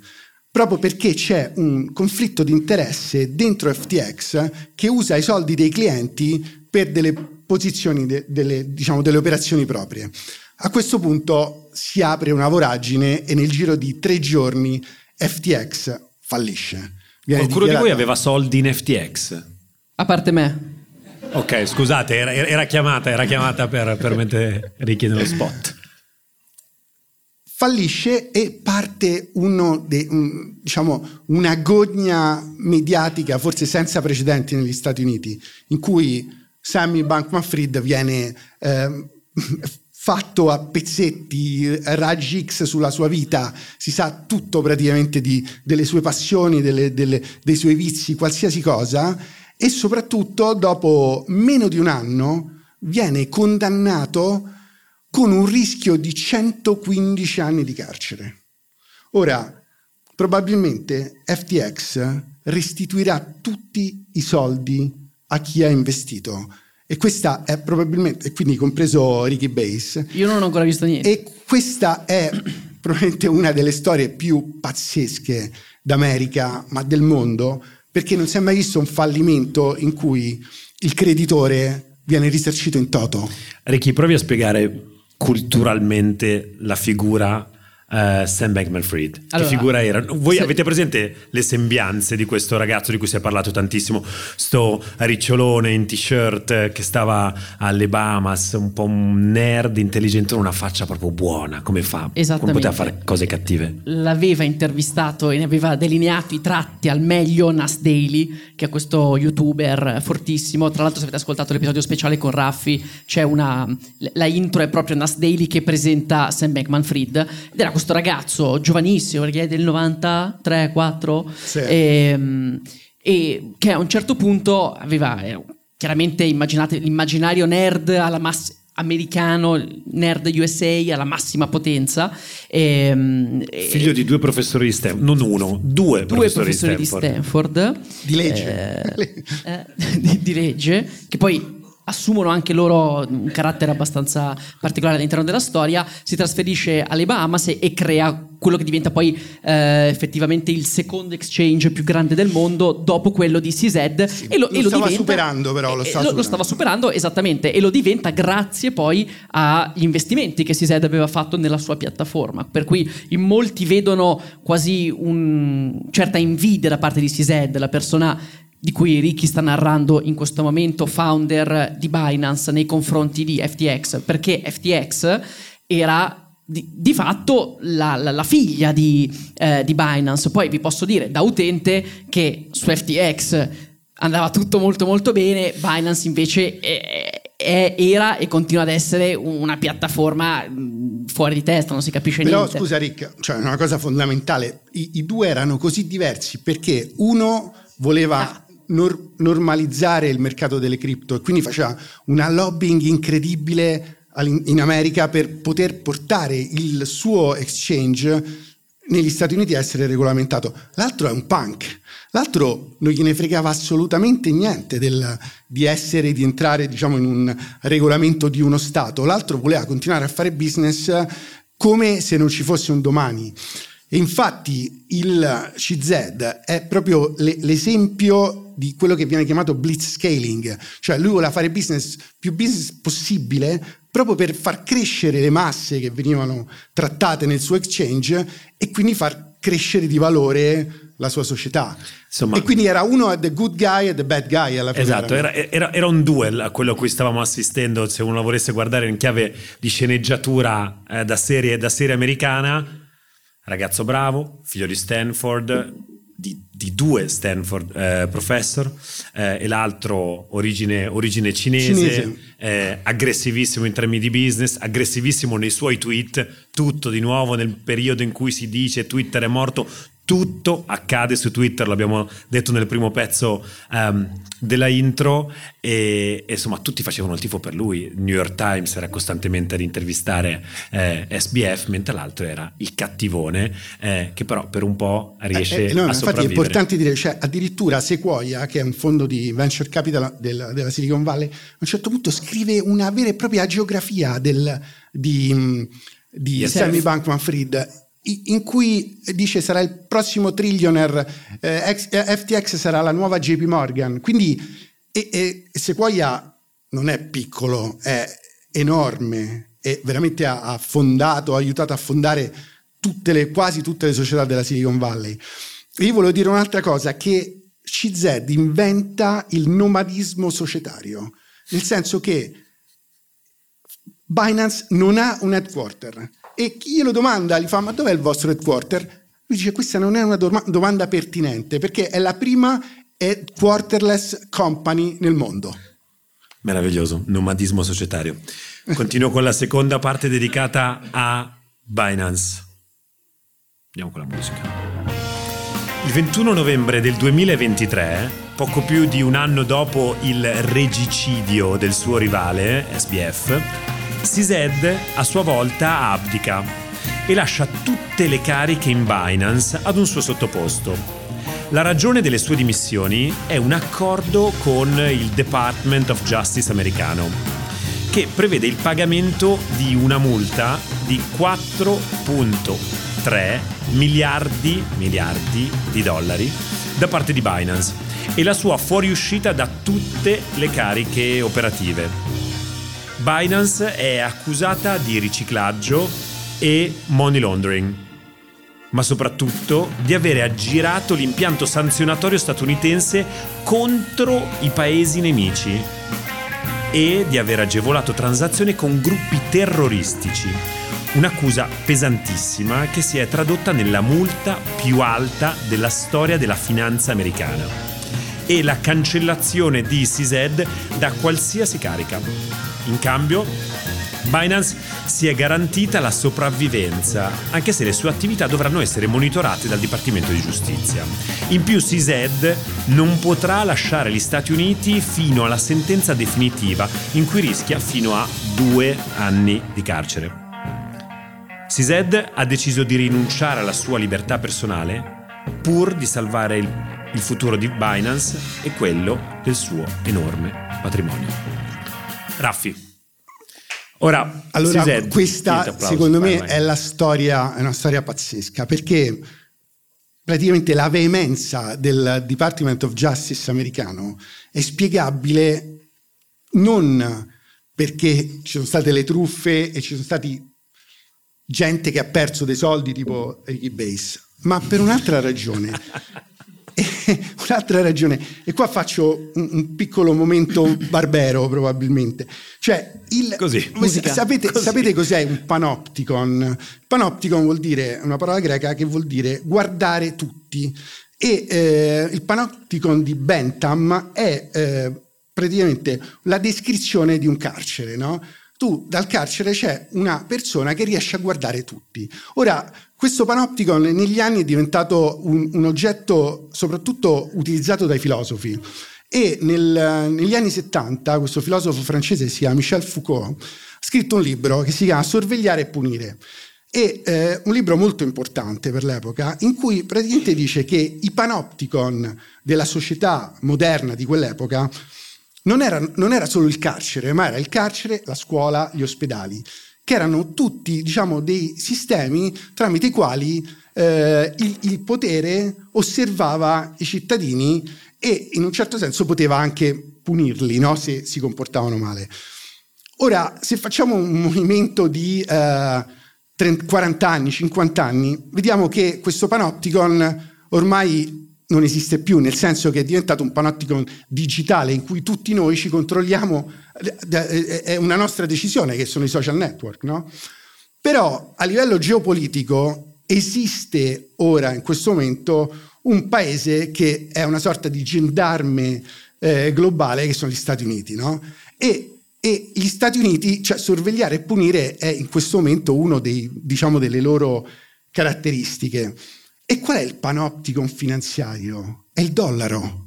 proprio perché c'è un conflitto di interesse dentro FTX che usa i soldi dei clienti per delle posizioni, de, delle, diciamo, delle operazioni proprie. A questo punto si apre una voragine e nel giro di tre giorni FTX fallisce. Viene Qualcuno di voi aveva soldi in FTX? A parte me. Ok, scusate, era, era chiamata, era chiamata per, per richiede lo spot fallisce e parte de, un, diciamo, una gogna mediatica forse senza precedenti negli Stati Uniti, in cui Sammy Bankman-Fried viene eh, fatto a pezzetti, raggi X sulla sua vita, si sa tutto praticamente di, delle sue passioni, delle, delle, dei suoi vizi, qualsiasi cosa, e soprattutto dopo meno di un anno viene condannato con un rischio di 115 anni di carcere. Ora, probabilmente FTX restituirà tutti i soldi a chi ha investito. E questa è probabilmente, e quindi compreso Ricky Base. Io non ho ancora visto niente. E questa è probabilmente una delle storie più pazzesche d'America, ma del mondo, perché non si è mai visto un fallimento in cui il creditore viene risarcito in toto. Ricky, provi a spiegare culturalmente la figura uh, Sam Bankman-Fried. Allora, che figura era? Voi se... avete presente le sembianze di questo ragazzo di cui si è parlato tantissimo? Sto ricciolone in t-shirt che stava alle Bahamas, un po' un nerd intelligente, una faccia proprio buona. Come fa? Come poteva fare cose cattive? L'aveva intervistato e ne aveva delineato i tratti al meglio Nas Daily, che è questo youtuber fortissimo. Tra l'altro, se avete ascoltato l'episodio speciale con Raffi, c'è una. La intro è proprio Nas Daily che presenta Sam Bankman-Fried ed era questo questo ragazzo giovanissimo, perché è del 93, 4, sì. e, ehm, e, che a un certo punto aveva, eh, chiaramente immaginate l'immaginario nerd alla massa americano, nerd USA alla massima potenza. E, ehm, Figlio di due professori di Stanford, non uno, due, due professori, di Stanford. Di, Stanford. di legge. Eh, eh, di, di legge, che poi assumono anche loro un carattere abbastanza particolare all'interno della storia, si trasferisce alle Bahamas e, crea quello che diventa poi eh, effettivamente il secondo exchange più grande del mondo dopo quello di CZ sì, e lo, lo, e lo stava diventa, superando però lo, stava lo, lo, stava superando esattamente e lo diventa grazie poi agli investimenti che CZ aveva fatto nella sua piattaforma. Per cui in molti vedono quasi una certa invidia da parte di CZ la persona di cui Ricky sta narrando in questo momento, founder di Binance nei confronti di FTX, perché FTX era di, di fatto la, la, la figlia di, eh, di, Binance. Poi vi posso dire da utente che su FTX andava tutto molto molto bene, Binance invece è, è, era e continua ad essere una piattaforma fuori di testa, non si capisce Però, niente. Però scusa Rick, cioè una cosa fondamentale, I, i, due erano così diversi perché uno voleva... Ah nor- normalizzare il mercato delle cripto e quindi faceva una lobbying incredibile in America per poter portare il suo exchange negli Stati Uniti a essere regolamentato. L'altro è un punk, l'altro non gliene fregava assolutamente niente del, di essere, di entrare diciamo, in un regolamento di uno Stato, l'altro voleva continuare a fare business come se non ci fosse un domani. E infatti il CZ è proprio l'esempio di quello che viene chiamato blitz scaling, cioè lui voleva fare business più business possibile proprio per far crescere le masse che venivano trattate nel suo exchange e quindi far crescere di valore la sua società. Insomma, e quindi era uno the good guy e the bad guy alla fine. Esatto, era, era, era, un duel a quello a cui stavamo assistendo, se uno volesse guardare in chiave di sceneggiatura eh, da, serie, da serie americana ragazzo bravo, figlio di Stanford, di, di due Stanford eh, professor, eh, e l'altro origine, origine cinese, cinese. Eh, aggressivissimo in termini di business, aggressivissimo nei suoi tweet, tutto di nuovo nel periodo in cui si dice Twitter è morto, tutto accade su Twitter, l'abbiamo detto nel primo pezzo um, della intro e, e, insomma tutti facevano il tifo per lui, il New York Times era costantemente ad intervistare eh, SBF mentre l'altro era il cattivone eh, che però per un po' riesce eh, eh no, a infatti è importante dire, cioè, addirittura Sequoia che è un fondo di venture capital della, della Silicon Valley a un certo punto scrive una vera e propria geografia del, di, di Sammy Bankman Fried in cui dice sarà il prossimo trillionaire, eh, FTX sarà la nuova JP Morgan. Quindi e, e Sequoia non è piccolo, è enorme e veramente ha, ha fondato, ha aiutato a fondare tutte le, quasi tutte le società della Silicon Valley. E io volevo dire un'altra cosa, che CZ inventa il nomadismo societario, nel senso che Binance non ha un headquarter e chi glielo domanda gli fa ma dov'è il vostro headquarter? Lui dice questa non è una domanda pertinente perché è la prima headquarterless company nel mondo. Meraviglioso, nomadismo societario. Continuo con la seconda parte dedicata a Binance. Andiamo con la musica. Il 21 novembre del 2023, poco più di un anno dopo il regicidio del suo rivale, SBF, CZ a sua volta abdica e lascia tutte le cariche in Binance ad un suo sottoposto. La ragione delle sue dimissioni è un accordo con il Department of Justice americano che prevede il pagamento di una multa di 4.3 miliardi, miliardi di dollari da parte di Binance e la sua fuoriuscita da tutte le cariche operative. Binance è accusata di riciclaggio e money laundering, ma soprattutto di avere aggirato l'impianto sanzionatorio statunitense contro i paesi nemici e di aver agevolato transazioni con gruppi terroristici. Un'accusa pesantissima che si è tradotta nella multa più alta della storia della finanza americana e la cancellazione di CZ da qualsiasi carica. In cambio, Binance si è garantita la sopravvivenza, anche se le sue attività dovranno essere monitorate dal Dipartimento di Giustizia. In più CZ non potrà lasciare gli Stati Uniti fino alla sentenza definitiva, in cui rischia fino a due anni di carcere. CZ ha deciso di rinunciare alla sua libertà personale pur di salvare il, il futuro di Binance e quello del suo enorme patrimonio. Raffi. Ora, allora CZ, questa secondo me è la storia, è una storia pazzesca perché praticamente la veemenza del Department of Justice americano è spiegabile non perché ci sono state le truffe e ci sono stati gente che ha perso dei soldi tipo Ricky Base, ma per un'altra ragione. un'altra ragione, e qua faccio un, un, piccolo momento barbero probabilmente, cioè il, Così, sapete, Così. sapete cos'è un panopticon? Panopticon vuol dire una parola greca che vuol dire guardare tutti e eh, il panopticon di Bentham è eh, praticamente la descrizione di un carcere, no? tu dal carcere c'è una persona che riesce a guardare tutti. Ora, questo panopticon negli anni è diventato un, un oggetto soprattutto utilizzato dai filosofi e nel, negli anni 70 questo filosofo francese si chiama Michel Foucault ha scritto un libro che si chiama Sorvegliare e punire. È eh, un libro molto importante per l'epoca in cui praticamente dice che i panopticon della società moderna di quell'epoca non era, non era solo il carcere, ma era il carcere, la scuola, gli ospedali, che erano tutti diciamo, dei sistemi tramite i quali eh, il, il, potere osservava i cittadini e in un certo senso poteva anche punirli no? se si comportavano male. Ora, se facciamo un movimento di eh, 30, 40 anni, 50 anni, vediamo che questo panopticon ormai non esiste più, nel senso che è diventato un panopticon digitale in cui tutti noi ci controlliamo, è una nostra decisione che sono i social network, no? Però a livello geopolitico esiste ora, in questo momento, un paese che è una sorta di gendarme eh, globale che sono gli Stati Uniti, no? E, e, gli Stati Uniti, cioè sorvegliare e punire è in questo momento una diciamo, delle loro caratteristiche. E qual è il panopticon finanziario? È il dollaro.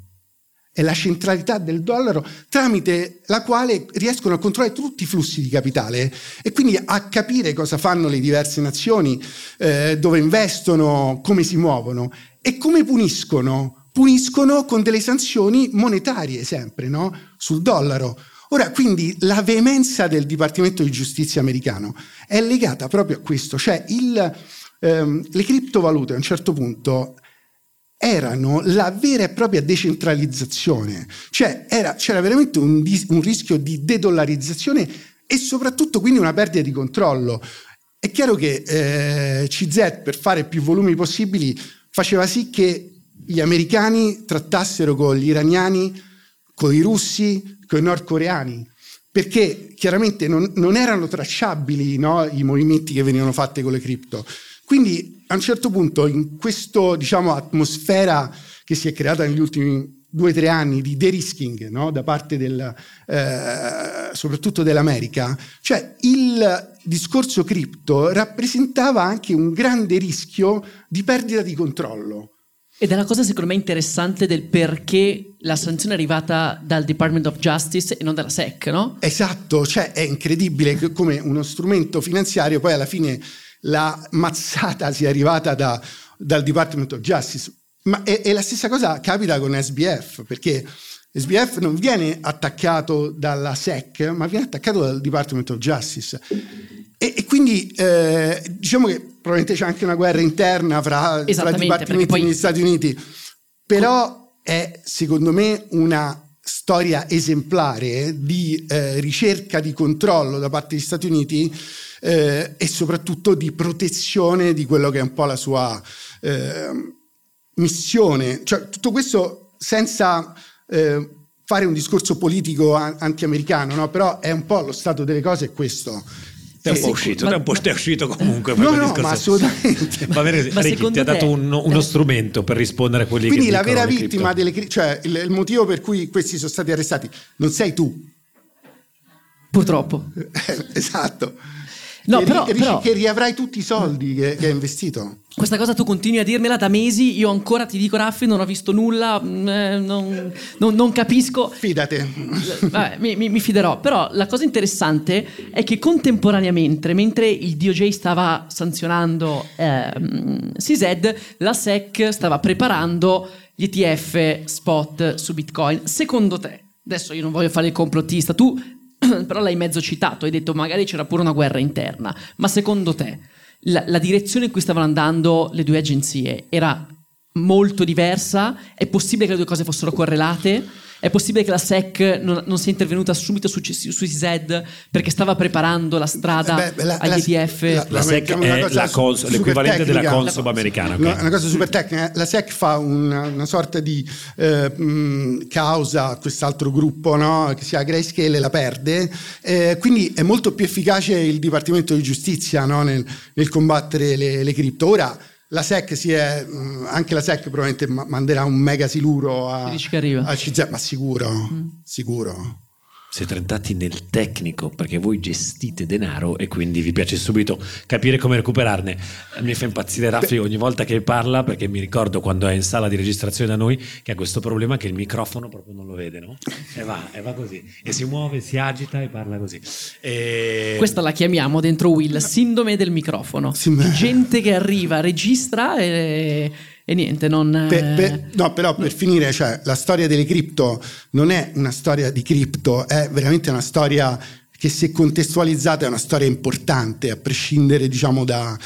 È la centralità del dollaro tramite la quale riescono a controllare tutti i flussi di capitale e quindi a capire cosa fanno le diverse nazioni, eh, dove investono, come si muovono e come puniscono. Puniscono con delle sanzioni monetarie sempre, no? Sul dollaro. Ora, quindi la veemenza del Dipartimento di Giustizia americano è legata proprio a questo, cioè il, ehm, le criptovalute a un certo punto erano la vera e propria decentralizzazione, cioè era, c'era veramente un, un rischio di dedollarizzazione e soprattutto quindi una perdita di controllo. È chiaro che eh, CZ per fare più volumi possibili faceva sì che gli americani trattassero con gli iraniani, con i russi, con i nordcoreani, perché chiaramente non, non erano tracciabili no, i movimenti che venivano fatti con le cripto. Quindi a un certo punto in questa diciamo, atmosfera che si è creata negli ultimi due o tre anni di de-risking no? da parte del, eh, soprattutto dell'America, cioè il discorso cripto rappresentava anche un grande rischio di perdita di controllo. Ed è la cosa secondo me interessante del perché la sanzione è arrivata dal Department of Justice e non dalla SEC, no? Esatto, cioè è incredibile come uno strumento finanziario poi alla fine la mazzata sia arrivata da, dal Department of Justice. Ma è, è, la stessa cosa capita con SBF, perché SBF non viene attaccato dalla SEC, ma viene attaccato dal Department of Justice. E, e quindi eh, diciamo che probabilmente c'è anche una guerra interna fra, fra dipartimenti poi... negli Stati Uniti, però è secondo me una storia esemplare di eh, ricerca di controllo da parte degli Stati Uniti eh, e soprattutto di protezione di quello che è un po' la sua eh, missione. Cioè, tutto questo senza eh, fare un discorso politico anti-americano, no? però è un po' lo stato delle cose è questo. È un po' uscito, ma, è un po' ma, uscito comunque. No, no, ma assolutamente. ma, vero, ma Ricky, ti ha dato un, uno strumento per rispondere a quelli Quindi che Quindi la vera vittima delle cioè il, il motivo per cui questi sono stati arrestati non sei tu. Purtroppo. esatto. No, che, però, ri, però, che riavrai tutti i soldi che, che hai investito. Questa cosa tu continui a dirmela da mesi, io ancora ti dico Raffi, non ho visto nulla, mm, eh, non, non, non, capisco. Fidate. Vabbè, mi, mi, mi, fiderò. Però la cosa interessante è che contemporaneamente, mentre il DOJ stava sanzionando eh, CZ, la SEC stava preparando gli ETF spot su Bitcoin. Secondo te, adesso io non voglio fare il complottista, tu però l'hai mezzo citato, hai detto magari c'era pure una guerra interna, ma secondo te la, la direzione in cui stavano andando le due agenzie era molto diversa? È possibile che le due cose fossero correlate? È possibile che la SEC non, non sia intervenuta subito su, su, su CZ perché stava preparando la strada beh, la, agli ETF? La, la, la SEC è la cons- l'equivalente della Consob americana. Okay. Una, una, cosa super tecnica. La SEC fa una, una sorta di eh, mh, causa a quest'altro gruppo no? che si chiama Grayscale e la perde. Eh, quindi è molto più efficace il Dipartimento di Giustizia no? nel, nel, combattere le, le cripto. Ora, la SEC si è, mm, anche la SEC probabilmente manderà un mega siluro a, a CZ, ma sicuro, mm. sicuro siete entrati nel tecnico perché voi gestite denaro e quindi vi piace subito capire come recuperarne. Mi fa impazzire Raffi ogni volta che parla perché mi ricordo quando è in sala di registrazione da noi che ha questo problema che il microfono proprio non lo vede, no? E va, e va così. E si muove, si agita e parla così. E... Questa la chiamiamo dentro Will, sindrome del microfono. Sì, Gente che arriva, registra e e niente, non... Per, per, no, però per finire, cioè, la storia delle cripto non è una storia di cripto, è veramente una storia che se contestualizzata è una storia importante, a prescindere diciamo da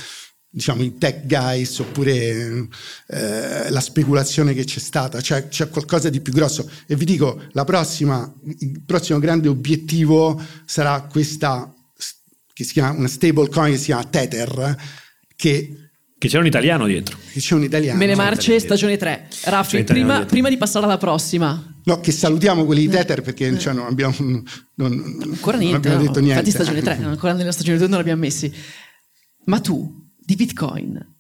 diciamo, i tech guys oppure eh, la speculazione che c'è stata, cioè, c'è qualcosa di più grosso. E vi dico, la prossima, il prossimo grande obiettivo sarà questa, che si chiama una stable coin che si chiama Tether, che che c'è un italiano dietro. Che c'è un italiano. Mele Marce, stagione 3. Raffi, prima, prima, di passare alla prossima. No, che salutiamo quelli di Tether perché cioè, non abbiamo, non, ancora niente, non abbiamo no. detto niente. Infatti stagione 3, ancora nella stagione 2 non l'abbiamo messi. Ma tu, di Bitcoin,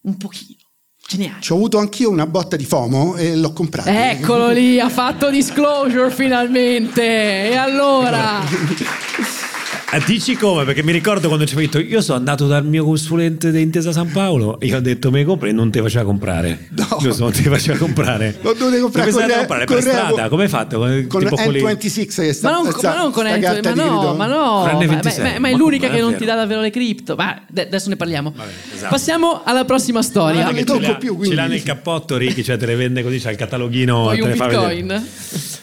un pochino. Ci ho avuto anch'io una botta di FOMO e l'ho comprato. Eccolo lì, ha fatto disclosure finalmente. E allora... Eh, dici come? Perché mi ricordo quando ci hai detto io sono andato dal mio consulente di Intesa San Paolo e io ho detto me compri e non ti faceva comprare. No. Io non ti faceva comprare. Non dovevi comprare. Stai comprare? Per strada? Come hai fatto? Con, con N26 che sta, ma non, sta, ma non con N26, ma no, ma no. Ma, ma, ma, è l'unica che non ti dà davvero le cripto. Ma adesso ne parliamo. Vabbè, esatto. Passiamo alla prossima storia. Non ne tocco più. Quindi. Ce l'ha nel cappotto Ricky, cioè te le vende così, c'ha il cataloghino. Poi un bitcoin.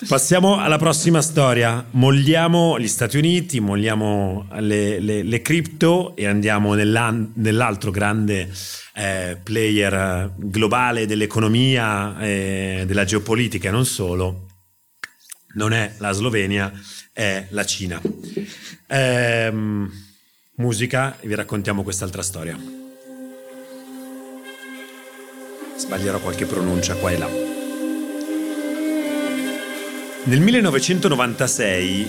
Passiamo alla prossima storia. Molliamo gli Stati Uniti, molliamo lasciamo le, le, le cripto e andiamo nell'altro grande eh, player globale dell'economia e della geopolitica, non solo, non è la Slovenia, è la Cina. Ehm, musica e vi raccontiamo quest'altra storia. Sbaglierò qualche pronuncia qua e là. Nel 1996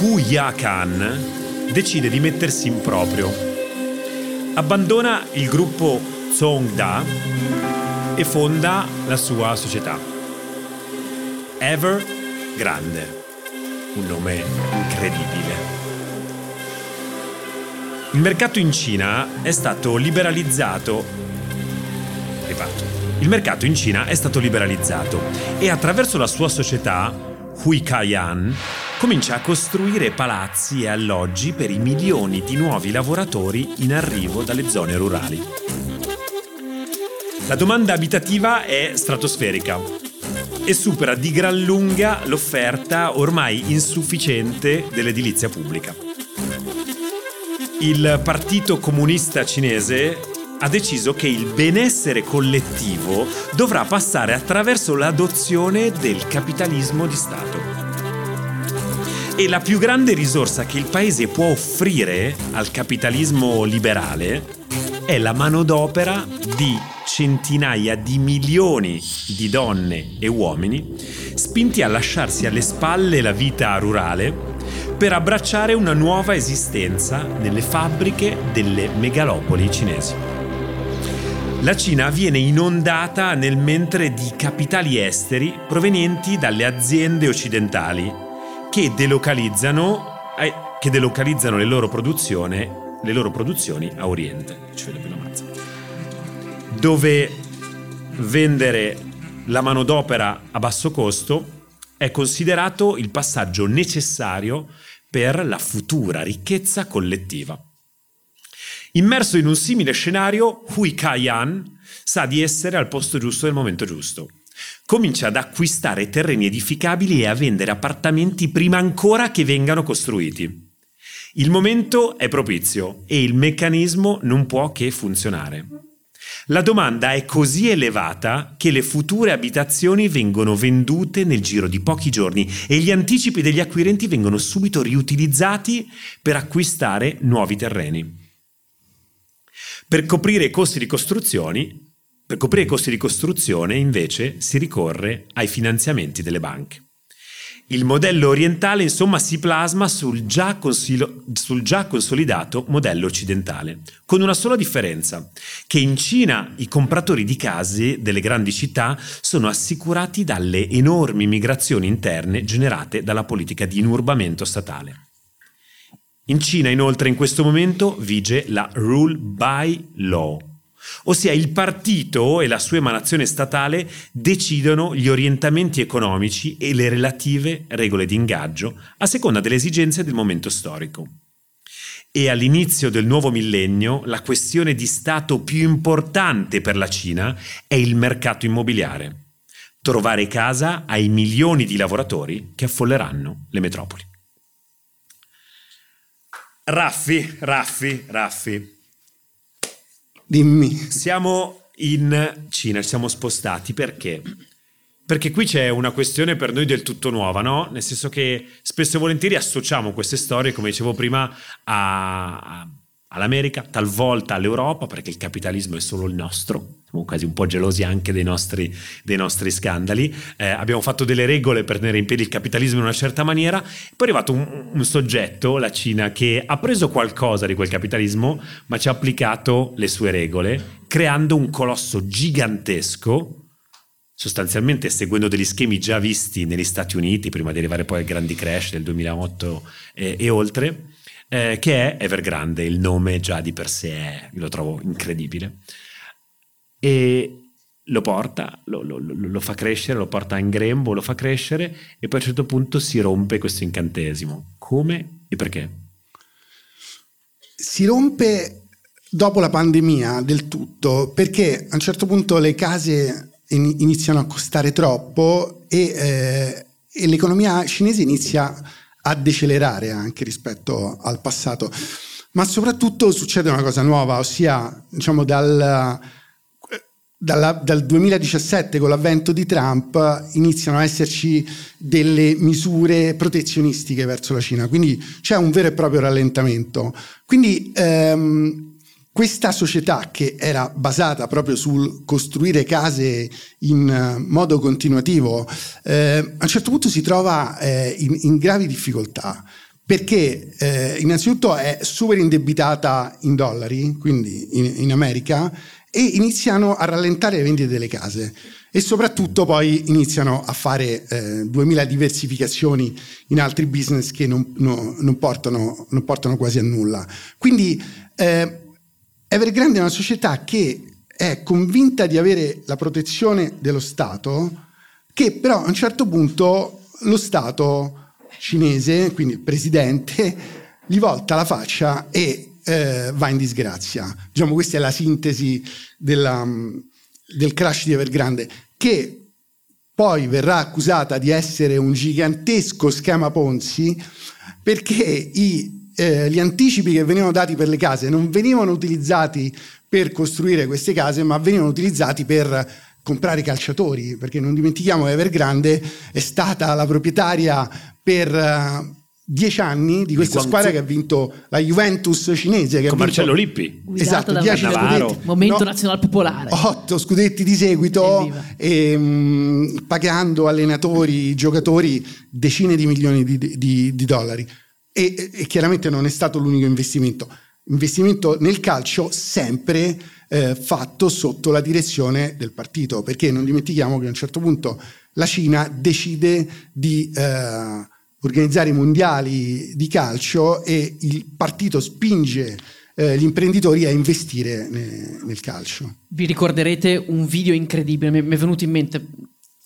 Hu Ya Khan decide di mettersi in proprio. Abbandona il gruppo Zongda e fonda la sua società. Ever Grande, un nome incredibile. Il mercato in Cina è stato liberalizzato. Riparto. Il mercato in Cina è stato liberalizzato e attraverso la sua società, Hui Kaiyan, comincia a costruire palazzi e alloggi per i milioni di nuovi lavoratori in arrivo dalle zone rurali. La domanda abitativa è stratosferica e supera di gran lunga l'offerta ormai insufficiente dell'edilizia pubblica il Partito Comunista Cinese ha deciso che il benessere collettivo dovrà passare attraverso l'adozione del capitalismo di Stato. E la più grande risorsa che il paese può offrire al capitalismo liberale è la manodopera di centinaia di milioni di donne e uomini spinti a lasciarsi alle spalle la vita rurale per abbracciare una nuova esistenza nelle fabbriche delle megalopoli cinesi. La Cina viene inondata nel mentre di capitali esteri provenienti dalle aziende occidentali che delocalizzano, eh, che delocalizzano le, loro le, loro produzioni a Oriente, dove vendere la manodopera a basso costo è considerato il passaggio necessario per la futura ricchezza collettiva. Immerso in un simile scenario, Hui Kaiyan sa di essere al posto giusto nel momento giusto. Comincia ad acquistare terreni edificabili e a vendere appartamenti prima ancora che vengano costruiti. Il momento è propizio e il meccanismo non può che funzionare. La domanda è così elevata che le future abitazioni vengono vendute nel giro di pochi giorni e gli anticipi degli acquirenti vengono subito riutilizzati per acquistare nuovi terreni. Per coprire i costi di costruzione, per coprire i costi di costruzione invece si ricorre ai finanziamenti delle banche. Il modello orientale insomma si plasma sul già, consilo, sul già, consolidato modello occidentale, con una sola differenza, che in Cina i compratori di case delle grandi città sono assicurati dalle enormi migrazioni interne generate dalla politica di inurbamento statale. In Cina inoltre in questo momento vige la rule by law, ossia il partito e la sua emanazione statale decidono gli orientamenti economici e le relative regole di ingaggio a seconda delle esigenze del momento storico. E all'inizio del nuovo millennio la questione di Stato più importante per la Cina è il mercato immobiliare. Trovare casa ai milioni di lavoratori che affolleranno le metropoli. Raffi, Raffi, Raffi, Dimmi. Siamo in Cina, ci siamo spostati perché? Perché qui c'è una questione per noi del tutto nuova, no? Nel senso che spesso e volentieri associamo queste storie, come dicevo prima, a, all'America, talvolta all'Europa, perché il capitalismo è solo il nostro. Siamo quasi un po' gelosi anche dei nostri, dei nostri scandali. Eh, abbiamo fatto delle regole per tenere in piedi il capitalismo in una certa maniera. Poi è arrivato un, un, soggetto, la Cina, che ha preso qualcosa di quel capitalismo, ma ci ha applicato le sue regole, creando un colosso gigantesco sostanzialmente seguendo degli schemi già visti negli Stati Uniti prima di arrivare poi al grandi crash del 2008 e, e oltre, eh, che è Evergrande, il nome già di per sé è, lo trovo incredibile. E lo porta, lo, lo, lo, fa crescere, lo porta in grembo, lo fa crescere e poi a un certo punto si rompe questo incantesimo. Come e perché? Si rompe dopo la pandemia del tutto perché a un certo punto le case iniziano a costare troppo e, eh, e l'economia cinese inizia a decelerare anche rispetto al passato, ma soprattutto succede una cosa nuova, ossia diciamo dal, dalla, dal 2017 con l'avvento di Trump iniziano a esserci delle misure protezionistiche verso la Cina, quindi c'è un vero e proprio rallentamento. Quindi ehm, questa società che era basata proprio sul costruire case in uh, modo continuativo, eh, a un certo punto si trova eh, in, in, gravi difficoltà perché eh, innanzitutto è super indebitata in dollari, quindi in, in America, e iniziano a rallentare le vendite delle case e soprattutto poi iniziano a fare eh, 2000 diversificazioni in altri business che non, no, non, portano, non portano, quasi a nulla. Quindi eh, Evergrande è una società che è convinta di avere la protezione dello Stato, che però a un certo punto lo Stato cinese, quindi il presidente, gli volta la faccia e eh, va in disgrazia. Diciamo, questa è la sintesi della, del crash di Evergrande, che poi verrà accusata di essere un gigantesco schema Ponzi perché i eh, gli anticipi che venivano dati per le case non venivano utilizzati per costruire queste case, ma venivano utilizzati per comprare calciatori, perché non dimentichiamo che Evergrande è stata la proprietaria per uh, dieci anni di questa di squadra che ha vinto la Juventus cinese. Che Con Marcello Lippi. Esatto, dieci scudetti. Momento no, nazionale popolare. Otto scudetti di seguito, e, um, pagando allenatori, giocatori decine di milioni di, di, di dollari e, e chiaramente non è stato l'unico investimento. Investimento nel calcio sempre eh, fatto sotto la direzione del partito, perché non dimentichiamo che a un certo punto la Cina decide di eh, organizzare i mondiali di calcio e il partito spinge eh, gli imprenditori a investire ne, nel calcio. Vi ricorderete un video incredibile, mi è venuto in mente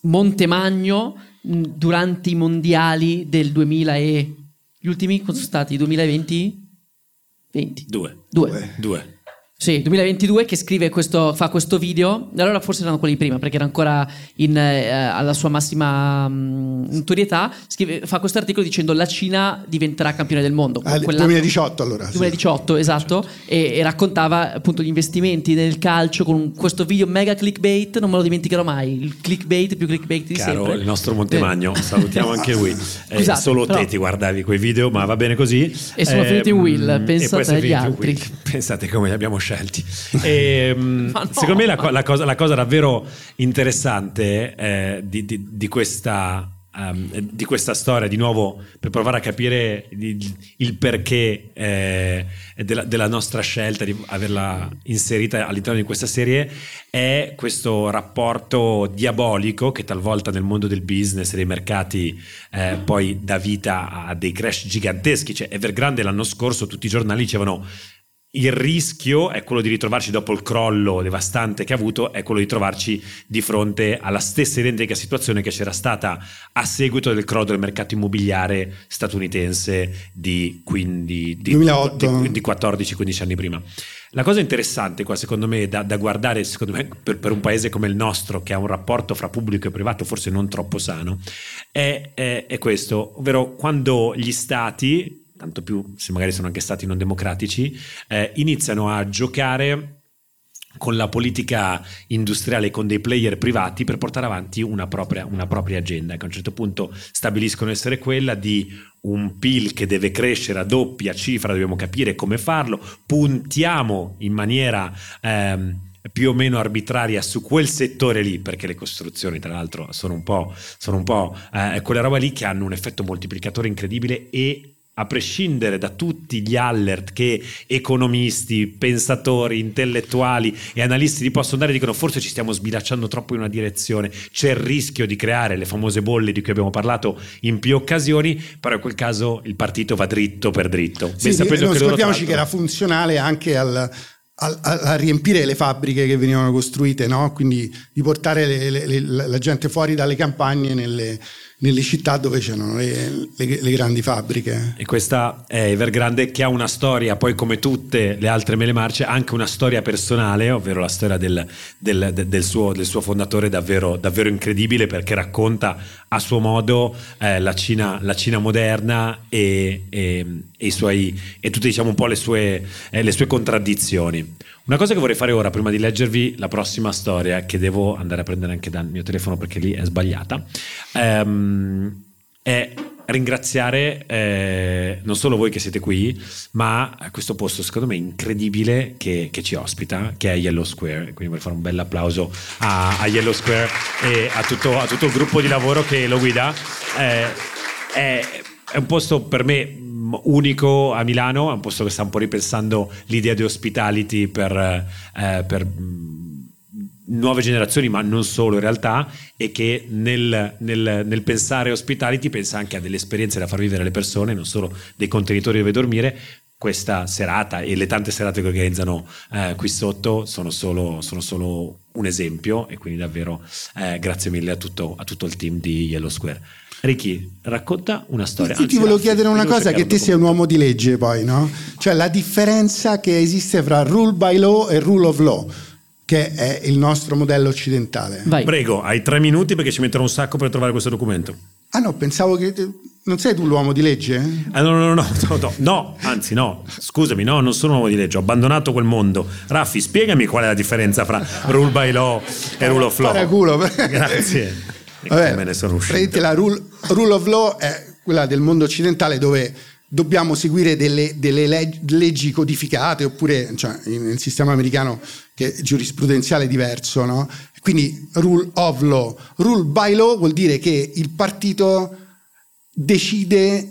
Montemagno durante i mondiali del 2000 e gli ultimi sono stati? 2020? 20. Due. Due. Due. Sì, 2022 che scrive questo, fa questo video, allora forse erano quelli prima perché era ancora in, eh, alla sua massima mh, notorietà, scrive, fa questo articolo dicendo la Cina diventerà campione del mondo. Ah, 2018 allora. 2018, sì. esatto, e, e, raccontava appunto gli investimenti nel calcio con questo video mega clickbait, non me lo dimenticherò mai, il clickbait più clickbait di Caro, sempre. il nostro Montemagno, eh. salutiamo anche lui. Eh, Scusate, solo però... te ti guardavi quei video, ma va bene così. E sono eh, finiti in Will, pensate agli altri. Pensate come li abbiamo scelti scelti. E, mm, no, secondo me la, la, cosa, la, cosa, davvero interessante eh, di, di, di, questa, um, di, questa, storia, di nuovo per provare a capire il, il perché eh, della, della, nostra scelta di averla inserita all'interno di questa serie, è questo rapporto diabolico che talvolta nel mondo del business e dei mercati eh, poi dà vita a dei crash giganteschi. Cioè, Evergrande l'anno scorso tutti i giornali dicevano il rischio è quello di ritrovarci dopo il crollo devastante che ha avuto, è quello di trovarci di fronte alla stessa identica situazione che c'era stata a seguito del crollo del mercato immobiliare statunitense di, quindi, di, di, di 14-15 anni prima. La cosa interessante qua, secondo me, da, da guardare secondo me, per, per, un paese come il nostro, che ha un rapporto fra pubblico e privato forse non troppo sano, è, è, è questo, ovvero quando gli stati tanto più se magari sono anche stati non democratici, eh, iniziano a giocare con la politica industriale, con dei player privati per portare avanti una propria, una propria agenda, che a un certo punto stabiliscono essere quella di un PIL che deve crescere a doppia cifra, dobbiamo capire come farlo, puntiamo in maniera... Ehm, più o meno arbitraria su quel settore lì, perché le costruzioni tra l'altro sono un po', sono un po' eh, quella roba lì che hanno un effetto moltiplicatore incredibile e a prescindere da tutti gli alert che economisti, pensatori, intellettuali e analisti ti possono dare, dicono forse ci stiamo sbilacciando troppo in una direzione, c'è il rischio di creare le famose bolle di cui abbiamo parlato in più occasioni, però in quel caso il partito va dritto per dritto. Sì, sì, non scordiamoci che era funzionale anche al, a, a, riempire le fabbriche che venivano costruite, no? quindi di portare le, le, le, la gente fuori dalle campagne nelle, nelle città dove c'erano le, le, le, grandi fabbriche. E questa è Evergrande che ha una storia, poi come tutte le altre mele marce, anche una storia personale, ovvero la storia del, del, del, suo, del suo, fondatore davvero, davvero, incredibile perché racconta a suo modo eh, la, Cina, la, Cina, moderna e, e, e, suoi, e tutte diciamo le sue, eh, le sue contraddizioni. Una cosa che vorrei fare ora, prima di leggervi la prossima storia, che devo andare a prendere anche dal mio telefono perché lì è sbagliata, ehm, è ringraziare eh, non solo voi che siete qui, ma questo posto secondo me incredibile che, che, ci ospita, che è Yellow Square. Quindi vorrei fare un bel applauso a, a Yellow Square e a tutto, a tutto, il gruppo di lavoro che lo guida. Eh, è, è un posto per me unico a Milano, è un posto che sta un po' ripensando l'idea di hospitality per, eh, per nuove generazioni, ma non solo in realtà, e che nel, nel, nel, pensare hospitality pensa anche a delle esperienze da far vivere alle persone, non solo dei contenitori dove dormire. Questa serata e le tante serate che organizzano eh, qui sotto sono solo, sono solo, un esempio e quindi davvero eh, grazie mille a tutto, a tutto il team di Yellow Square. Ricky, racconta una storia. Io ti volevo chiedere una cosa, che te sei un uomo di legge poi, no? Cioè la differenza che esiste fra rule by law e rule of law che è il nostro modello occidentale. Vai. Prego, hai tre minuti perché ci metterò un sacco per trovare questo documento. Ah no, pensavo che... Non sei tu l'uomo di legge? Ah, no, no, no, no, no, no, anzi no, scusami, no, non sono un uomo di legge, ho abbandonato quel mondo. Raffi, spiegami qual è la differenza fra rule by law e rule of law. Paraculo. Grazie. Vabbè, me ne sono uscito. La rule, rule, of law è quella del mondo occidentale dove dobbiamo seguire delle, delle leggi codificate oppure cioè, nel sistema americano che è giurisprudenziale diverso, no? Quindi rule of law. Rule by law vuol dire che il partito decide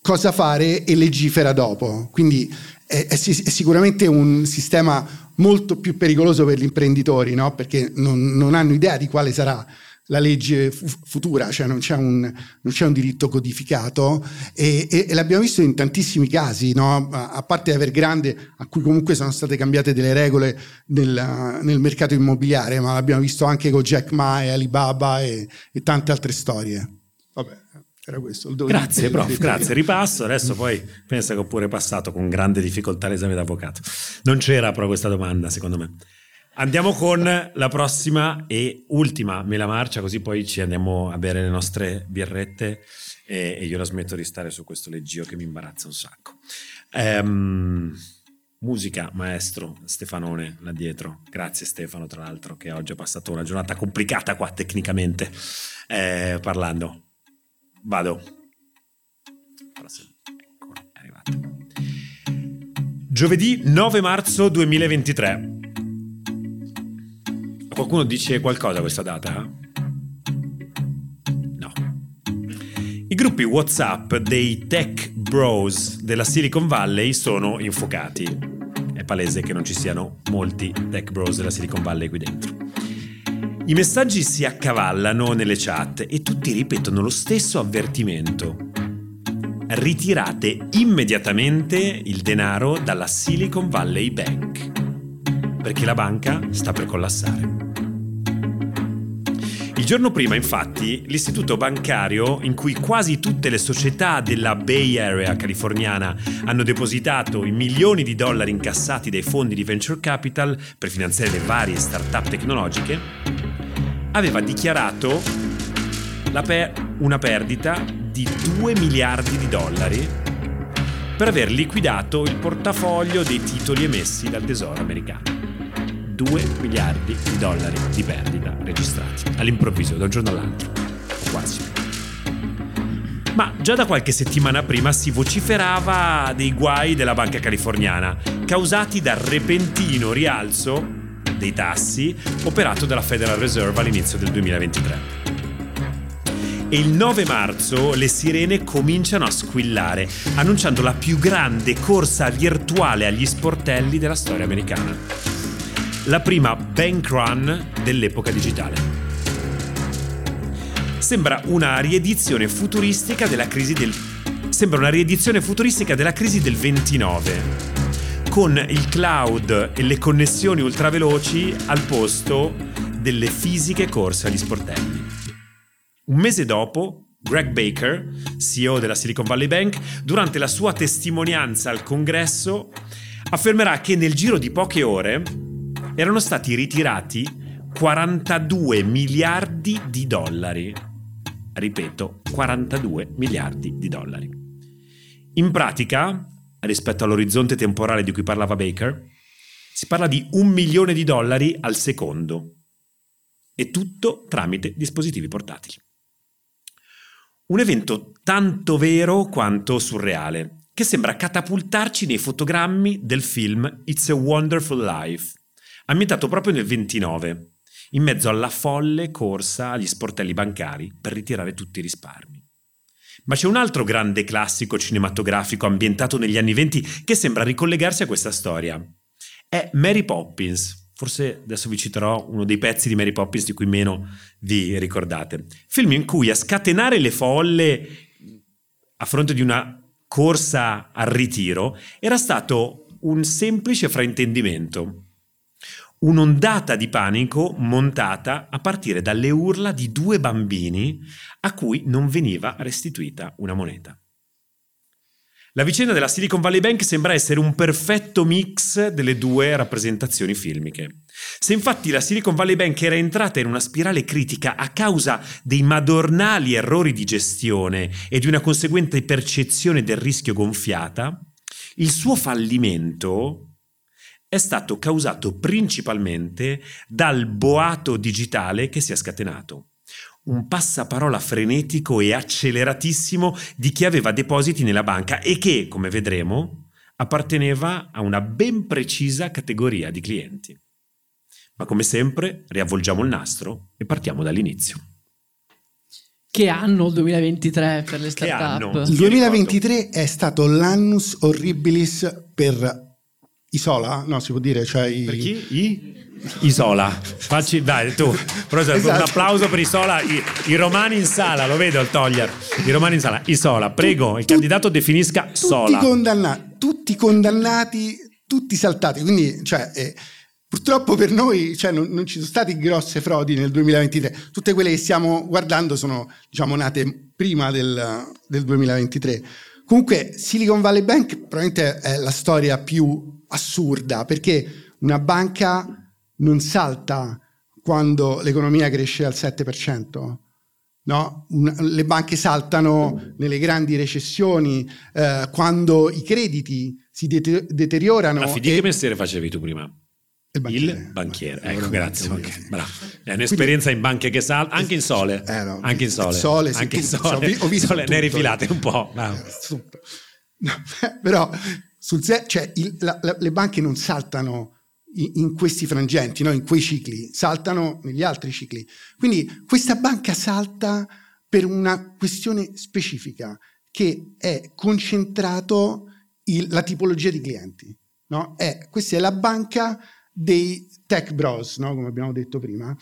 cosa fare e legifera dopo. Quindi è, è, è sicuramente un sistema molto più pericoloso per gli imprenditori, no? perché non, non hanno idea di quale sarà la legge futura, cioè non c'è un, non c'è un diritto codificato e, e, e, l'abbiamo visto in tantissimi casi, no? a parte Evergrande a cui comunque sono state cambiate delle regole nel, nel mercato immobiliare, ma l'abbiamo visto anche con Jack Ma e Alibaba e, e tante altre storie. Vabbè. Era questo. Grazie, prof, grazie. Ripasso. Adesso poi pensa che ho pure passato con grande difficoltà l'esame d'avvocato. Non c'era però questa domanda, secondo me. Andiamo con la prossima e ultima mela marcia, così poi ci andiamo a bere le nostre birrette e, e io la smetto di stare su questo leggio che mi imbarazza un sacco. Um, musica, maestro Stefanone là dietro. Grazie Stefano, tra l'altro, che oggi ha passato una giornata complicata qua tecnicamente eh, parlando. Vado. Ecco, è arrivato. Giovedì 9 marzo 2023. Qualcuno dice qualcosa a questa data? No. I gruppi WhatsApp dei tech bros della Silicon Valley sono infuocati. È palese che non ci siano molti tech bros della Silicon Valley qui dentro. I messaggi si accavallano nelle chat e tutti ripetono lo stesso avvertimento. Ritirate immediatamente il denaro dalla Silicon Valley Bank perché la banca sta per collassare. Il giorno prima, infatti, l'istituto bancario in cui quasi tutte le società della Bay Area californiana hanno depositato i milioni di dollari incassati dai fondi di venture capital per finanziare le varie start-up tecnologiche, aveva dichiarato per- una perdita di 2 miliardi di dollari per aver liquidato il portafoglio dei titoli emessi dal Tesoro americano. 2 miliardi di dollari di perdita registrati all'improvviso da un giorno all'altro, quasi. Ma già da qualche settimana prima si vociferava dei guai della banca californiana, causati dal repentino rialzo dei tassi operato dalla Federal Reserve all'inizio del 2023. E il 9 marzo le sirene cominciano a squillare, annunciando la più grande corsa virtuale agli sportelli della storia americana la prima bank run dell'epoca digitale. Sembra una riedizione futuristica della crisi del sembra una riedizione futuristica della crisi del 29 con il cloud e le connessioni ultraveloci al posto delle fisiche corse agli sportelli. Un mese dopo, Greg Baker, CEO della Silicon Valley Bank, durante la sua testimonianza al congresso affermerà che nel giro di poche ore erano stati ritirati 42 miliardi di dollari. Ripeto, 42 miliardi di dollari. In pratica, rispetto all'orizzonte temporale di cui parlava Baker, si parla di un milione di dollari al secondo. E tutto tramite dispositivi portatili. Un evento tanto vero quanto surreale, che sembra catapultarci nei fotogrammi del film It's a Wonderful Life, ambientato proprio nel 29, in mezzo alla folle corsa agli sportelli bancari per ritirare tutti i risparmi. Ma c'è un altro grande classico cinematografico ambientato negli anni 20 che sembra ricollegarsi a questa storia. È Mary Poppins. Forse adesso vi citerò uno dei pezzi di Mary Poppins di cui meno vi ricordate. Film in cui a scatenare le folle a fronte di una corsa al ritiro era stato un semplice fraintendimento un'ondata di panico montata a partire dalle urla di due bambini a cui non veniva restituita una moneta. La vicenda della Silicon Valley Bank sembra essere un perfetto mix delle due rappresentazioni filmiche. Se infatti la Silicon Valley Bank era entrata in una spirale critica a causa dei madornali errori di gestione e di una conseguente percezione del rischio gonfiata, il suo fallimento è stato causato principalmente dal boato digitale che si è scatenato. Un passaparola frenetico e acceleratissimo di chi aveva depositi nella banca e che, come vedremo, apparteneva a una ben precisa categoria di clienti. Ma come sempre, riavvolgiamo il nastro e partiamo dall'inizio. Che anno il 2023 per le start-up? Il 2023 è stato l'annus horribilis per Isola? No, si può dire, cioè i... Per chi? I? Isola. Facci, dai, tu. Esatto. Un applauso per Isola. I, I, romani in sala, lo vedo il toglier. I romani in sala. Isola, prego, tu, il candidato definisca tutti Sola. Condanna- tutti condannati, tutti saltati. Quindi, cioè, eh, purtroppo per noi cioè, non, non, ci sono state grosse frodi nel 2023. Tutte quelle che stiamo guardando sono, diciamo, nate prima del, del 2023. Comunque Silicon Valley Bank probabilmente è la storia più assurda perché una banca non salta quando l'economia cresce al 7%. No? Le banche saltano nelle grandi recessioni, eh, quando i crediti si de- deteriorano. Ma di e... che mestiere facevi tu prima? Il banchiere. Il banchiere. Ecco, grazie. Banchiere. Bravo. È un'esperienza Quindi, in banche che salta, anche in sole. Eh, no, anche in sole. sole anche in sole. Ho visto sole, ne rifilate un po'. No, però sul cioè, il, la, la, le banche non saltano in, in questi frangenti, no? in quei cicli, saltano negli altri cicli. Quindi questa banca salta per una questione specifica che è concentrato il, la tipologia di clienti. No? È, questa è la banca dei tech bros, no? come abbiamo detto prima.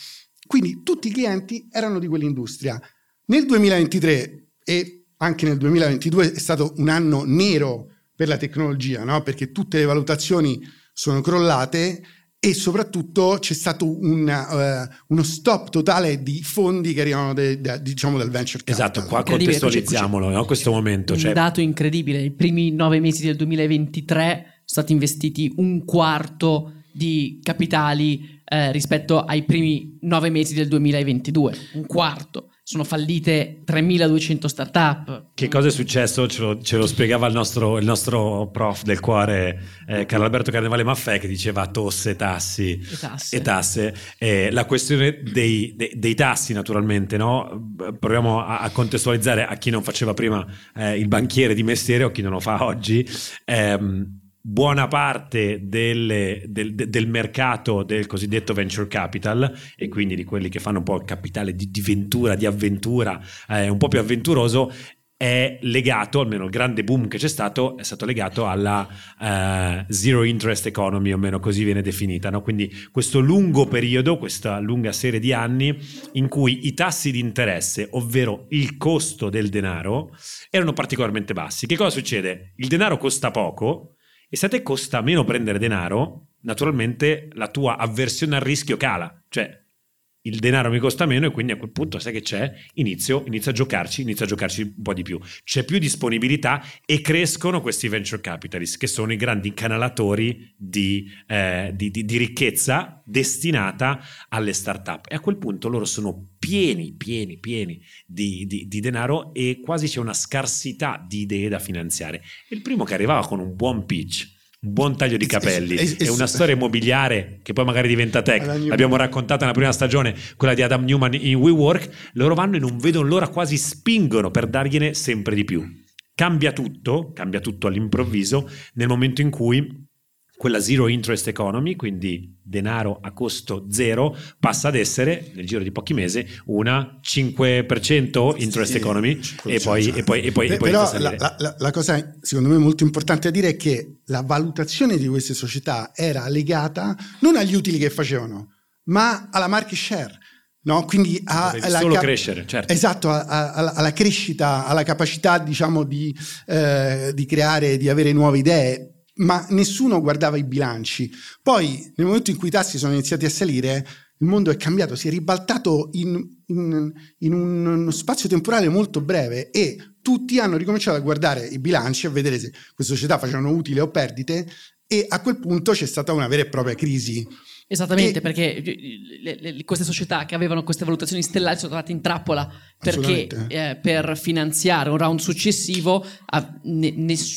Quindi tutti i clienti erano di quell'industria. Nel 2023 e anche nel 2022 è stato un anno nero per la tecnologia, no? perché tutte le valutazioni sono crollate e soprattutto c'è stato un, uh, uno stop totale di fondi che arrivano de, de, diciamo dal venture capital. Esatto, qua contestualizziamolo no? questo momento. Un cioè... dato incredibile, i primi nove mesi del 2023 sono stati investiti un quarto di capitali eh, rispetto ai primi nove mesi del 2022, un quarto. Sono fallite 3.200 startup. Che cosa è successo? Ce lo, ce lo spiegava il nostro, il nostro, prof del cuore, eh, Carlo Alberto Carnevale Maffè, che diceva tosse, tassi e tasse. E tasse. Eh, la questione dei, dei, dei, tassi, naturalmente, no? proviamo a, a, contestualizzare a chi non faceva prima eh, il banchiere di mestiere o chi non lo fa oggi. Ehm, buona parte delle, del, del, mercato del cosiddetto venture capital e quindi di quelli che fanno un po' il capitale di, di ventura, di avventura, eh, un po' più avventuroso, è legato, almeno il grande boom che c'è stato, è stato legato alla uh, zero interest economy, o meno così viene definita. No? Quindi questo lungo periodo, questa lunga serie di anni in cui i tassi di interesse, ovvero il costo del denaro, erano particolarmente bassi. Che cosa succede? Il denaro costa poco, e se a te costa meno prendere denaro, naturalmente la tua avversione al rischio cala. Cioè, il denaro mi costa meno e quindi a quel punto sai che c'è? Inizio, inizio, a giocarci, inizio a giocarci un po' di più. C'è più disponibilità e crescono questi venture capitalist che sono i grandi incanalatori di, eh, di, di, di ricchezza destinata alle start-up. E a quel punto loro sono pieni, pieni, pieni di, di denaro e quasi c'è una scarsità di idee da finanziare. Il primo che arrivava con un buon pitch un buon taglio di capelli e una storia immobiliare che poi magari diventa tech. L'abbiamo raccontata nella prima stagione, quella di Adam Newman in WeWork. Loro vanno e non vedono l'ora, quasi spingono per dargliene sempre di più. Cambia tutto, cambia tutto all'improvviso nel momento in cui quella zero interest economy, quindi denaro a costo zero, passa ad essere nel giro di pochi mesi una 5% interest sì, economy e poi, e poi, e poi, e poi Però la, la, la, cosa secondo me molto importante da dire è che la valutazione di queste società era legata non agli utili che facevano, ma alla market share. No? Quindi a, alla solo cap- crescere, certo. Esatto, a, a, alla crescita, alla capacità diciamo di, eh, di creare, di avere nuove idee ma nessuno guardava i bilanci. Poi, nel momento in cui i tassi sono iniziati a salire, il mondo è cambiato, si è ribaltato in, in, in uno spazio temporale molto breve e tutti hanno ricominciato a guardare i bilanci, a vedere se queste società facevano utile o perdite e a quel punto c'è stata una vera e propria crisi Esattamente, e... perché le, le, queste società che avevano queste valutazioni stellari sono trovate in trappola perché eh, per finanziare un round successivo a, ne,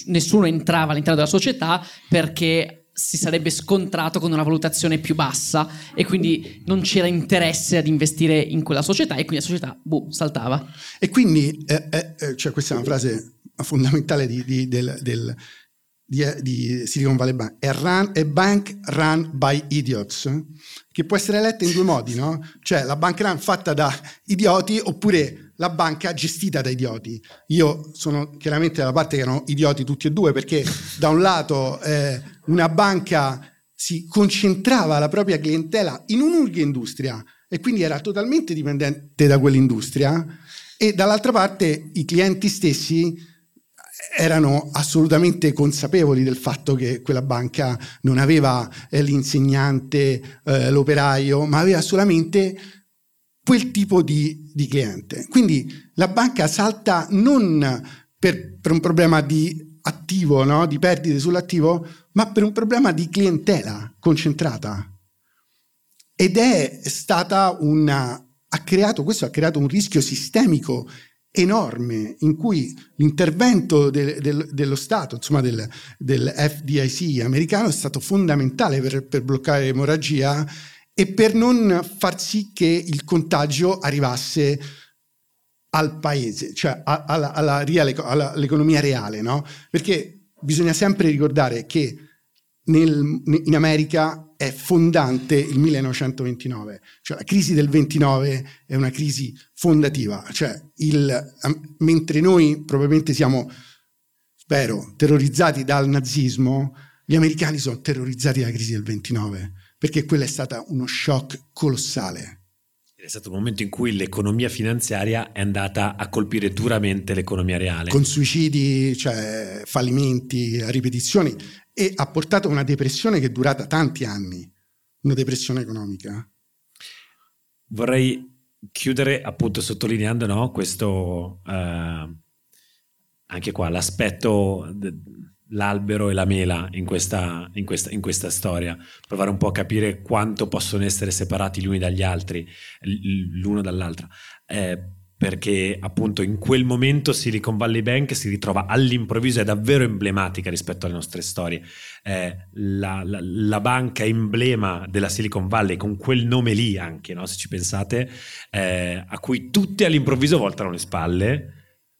nessuno entrava all'interno della società perché si sarebbe scontrato con una valutazione più bassa e quindi non c'era interesse ad investire in quella società e quindi la società boh, saltava. E quindi, eh, eh, eh cioè questa è una frase fondamentale di, di, del, del di, di Silicon Valley Bank è, run, è bank run by idiots, che può essere letta in due modi, no? Cioè la bank run fatta da idioti oppure la banca gestita da idioti. Io sono chiaramente dalla parte che erano idioti tutti e due perché da un lato eh, una banca si concentrava la propria clientela in un'unica industria e quindi era totalmente dipendente da quell'industria e dall'altra parte i clienti stessi erano assolutamente consapevoli del fatto che quella banca non aveva eh, l'insegnante, eh, l'operaio, ma aveva solamente quel tipo di, di, cliente. Quindi la banca salta non per, per un problema di attivo, no? di perdite sull'attivo, ma per un problema di clientela concentrata. Ed è stata una... Ha creato, questo ha creato un rischio sistemico enorme in cui l'intervento de, de, dello Stato, insomma del, del, FDIC americano è stato fondamentale per, per bloccare l'emorragia e per non far sì che il contagio arrivasse al paese, cioè alla, alla reale, alla, all'economia reale, no? Perché bisogna sempre ricordare che nel, in America è fondante il 1929, cioè la crisi del 29 è una crisi fondativa, cioè il, mentre noi probabilmente siamo, spero, terrorizzati dal nazismo, gli americani sono terrorizzati dalla crisi del 29, perché quella è stata uno shock colossale. È stato un momento in cui l'economia finanziaria è andata a colpire duramente l'economia reale. Con suicidi, cioè fallimenti ripetizioni e ha portato a una depressione che è durata tanti anni, una depressione economica. Vorrei chiudere appunto sottolineando no, questo, eh, anche qua, l'aspetto, de, l'albero e la mela in questa, in, questa, in questa, storia, provare un po' a capire quanto possono essere separati gli uni dagli altri, l'uno dall'altra. Eh, perché appunto in quel momento Silicon Valley Bank si ritrova all'improvviso, è davvero emblematica rispetto alle nostre storie. Eh, la, la, la, banca emblema della Silicon Valley, con quel nome lì anche, no? se ci pensate, eh, a cui tutti all'improvviso voltano le spalle,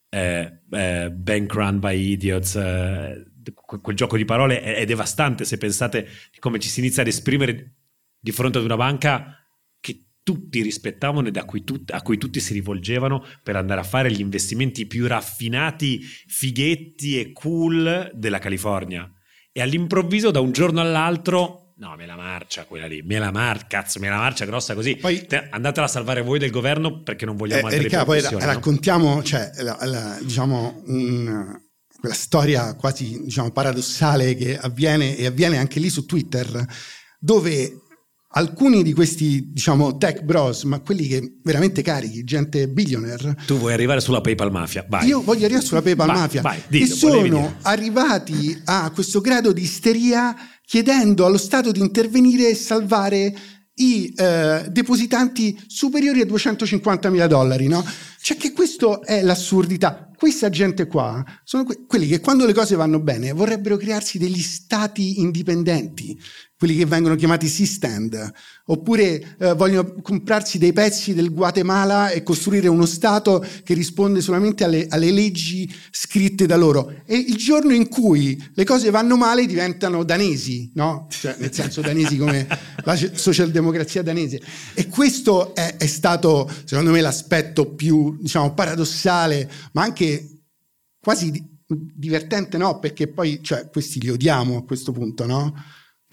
eh, eh bank run by idiots, eh, quel gioco di parole è, è devastante se pensate come ci si inizia ad esprimere di fronte ad una banca tutti rispettavano e cui tut- a cui tutti si rivolgevano per andare a fare gli investimenti più raffinati, fighetti e cool della California. E all'improvviso, da un giorno all'altro, No, me la marcia quella lì, me la marcia, cazzo, me la marcia grossa così. Poi, Andatela a salvare voi del governo perché non vogliamo eh, Erika, poi no? raccontiamo, cioè, la, la, diciamo, un, quella storia quasi diciamo, paradossale che avviene e avviene anche lì su Twitter, dove alcuni di questi, diciamo, tech bros, ma quelli che veramente carichi, gente billionaire. Tu vuoi arrivare sulla PayPal Mafia, vai. Io voglio arrivare sulla PayPal vai, Mafia. Vai, dillo, che sono arrivati a questo grado di isteria chiedendo allo Stato di intervenire e salvare i eh, depositanti superiori a 250 mila dollari, no? Cioè che questa è l'assurdità. Questa gente qua sono que- quelli che quando le cose vanno bene vorrebbero crearsi degli stati indipendenti, quelli che vengono chiamati C-stand, oppure eh, vogliono comprarsi dei pezzi del Guatemala e costruire uno Stato che risponde solamente alle, alle, leggi scritte da loro. E il giorno in cui le cose vanno male diventano danesi, no? Cioè, nel senso danesi come la socialdemocrazia danese. E questo è, è stato, secondo me, l'aspetto più diciamo, paradossale, ma anche quasi divertente, no? Perché poi cioè, questi li odiamo a questo punto, no?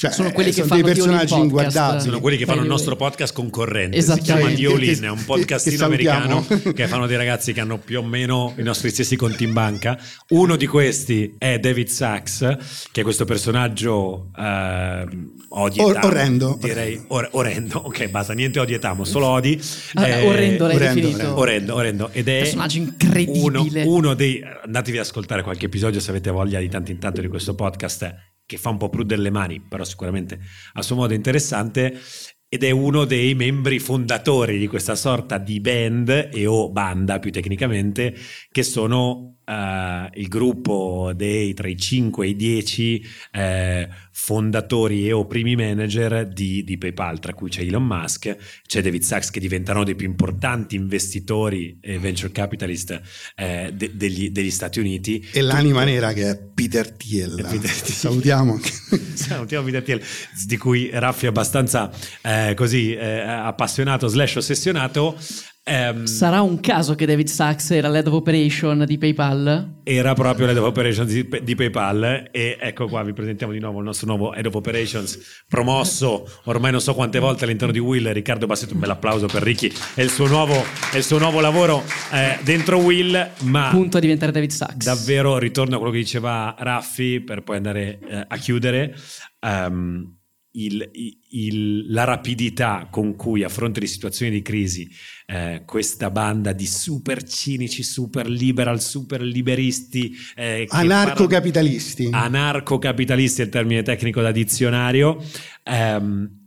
Cioè, sono quelli che fanno dei personaggi inguardabili. Sono quelli che fanno il nostro podcast concorrente. Si chiama Diolin, è un podcastino americano che fanno dei ragazzi che hanno più o meno i nostri stessi conti in banca. Uno di questi è David Sachs, che è questo personaggio eh, odi Or- orrendo. Direi or- orrendo. Ok, basta, niente odietamo, solo odi. Ah, eh, orrendo l'hai orrendo, definito. Orrendo, orrendo. Ed è personaggio incredibile. Uno, uno dei andatevi ad ascoltare qualche episodio se avete voglia di tanto in tanto di questo podcast che fa un po' prudere le mani, però sicuramente a suo modo interessante, ed è uno dei membri fondatori di questa sorta di band e o banda più tecnicamente, che sono uh, il gruppo dei tra i 5 e i 10 eh, fondatori e o primi manager di, di, PayPal, tra cui c'è Elon Musk, c'è David Sachs che diventerà uno dei più importanti investitori e venture capitalist eh, de, degli, degli, Stati Uniti. E l'anima nera che è Peter Thiel. Peter. Salutiamo. Salutiamo Peter Thiel, di cui Raffi è abbastanza eh, così eh, appassionato slash ossessionato. Um, Sarà un caso che David Sachs era l'head of operation di PayPal? Era proprio l'head of operations di, di, PayPal e ecco qua vi presentiamo di nuovo il nostro nuovo head of operations promosso ormai non so quante volte all'interno di Will, Riccardo Bassetto, un bel applauso per Ricky e il suo nuovo, il suo nuovo lavoro eh, dentro Will, ma... Punto a diventare David Sachs. Davvero ritorno a quello che diceva Raffi per poi andare eh, a chiudere. Um, il, il, la rapidità con cui a fronte di situazioni di crisi eh, questa banda di super cinici, super liberal, super liberisti, eh, anarcocapitalisti, par- anarcocapitalisti è il termine tecnico da dizionario, ehm,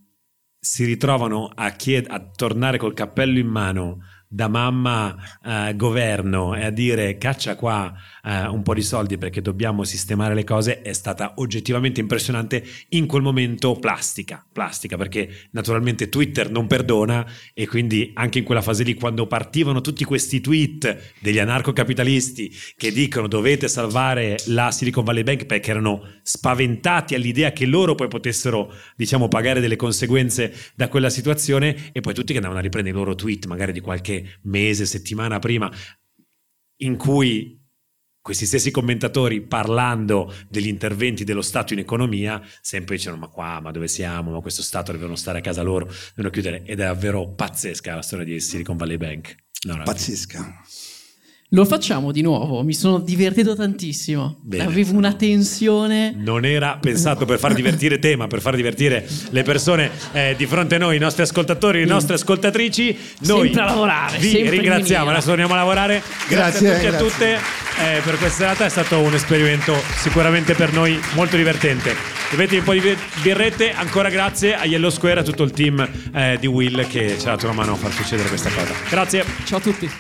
si ritrovano a, chied- a tornare col cappello in mano da mamma eh, governo e a dire caccia qua eh, un po' di soldi perché dobbiamo sistemare le cose è stata oggettivamente impressionante in quel momento plastica, plastica perché naturalmente Twitter non perdona e quindi anche in quella fase lì quando partivano tutti questi tweet degli anarcocapitalisti che dicono dovete salvare la Silicon Valley Bank perché erano spaventati all'idea che loro poi potessero diciamo pagare delle conseguenze da quella situazione e poi tutti che andavano a riprendere i loro tweet magari di qualche mese, settimana prima in cui questi stessi commentatori parlando degli interventi dello Stato in economia sempre dicevano ma qua, ma dove siamo, ma questo Stato devono stare a casa loro, devono chiudere ed è davvero pazzesca la storia di Silicon Valley Bank. No, pazzesca. Lo facciamo di nuovo, mi sono divertito tantissimo. Bene. Avevo una tensione. Non era pensato per far divertire te, ma per far divertire le persone eh, di fronte a noi, i nostri ascoltatori, le nostre ascoltatrici. Noi sempre a lavorare. Vi ringraziamo. Adesso torniamo a lavorare. Grazie, grazie a tutti e a tutte eh, per questa serata. È stato un esperimento sicuramente per noi molto divertente. Bevetevi un po' di birrette. Ancora grazie a Yellow Square e a tutto il team eh, di Will che ci ha dato una mano a far succedere questa cosa. Grazie. Ciao a tutti.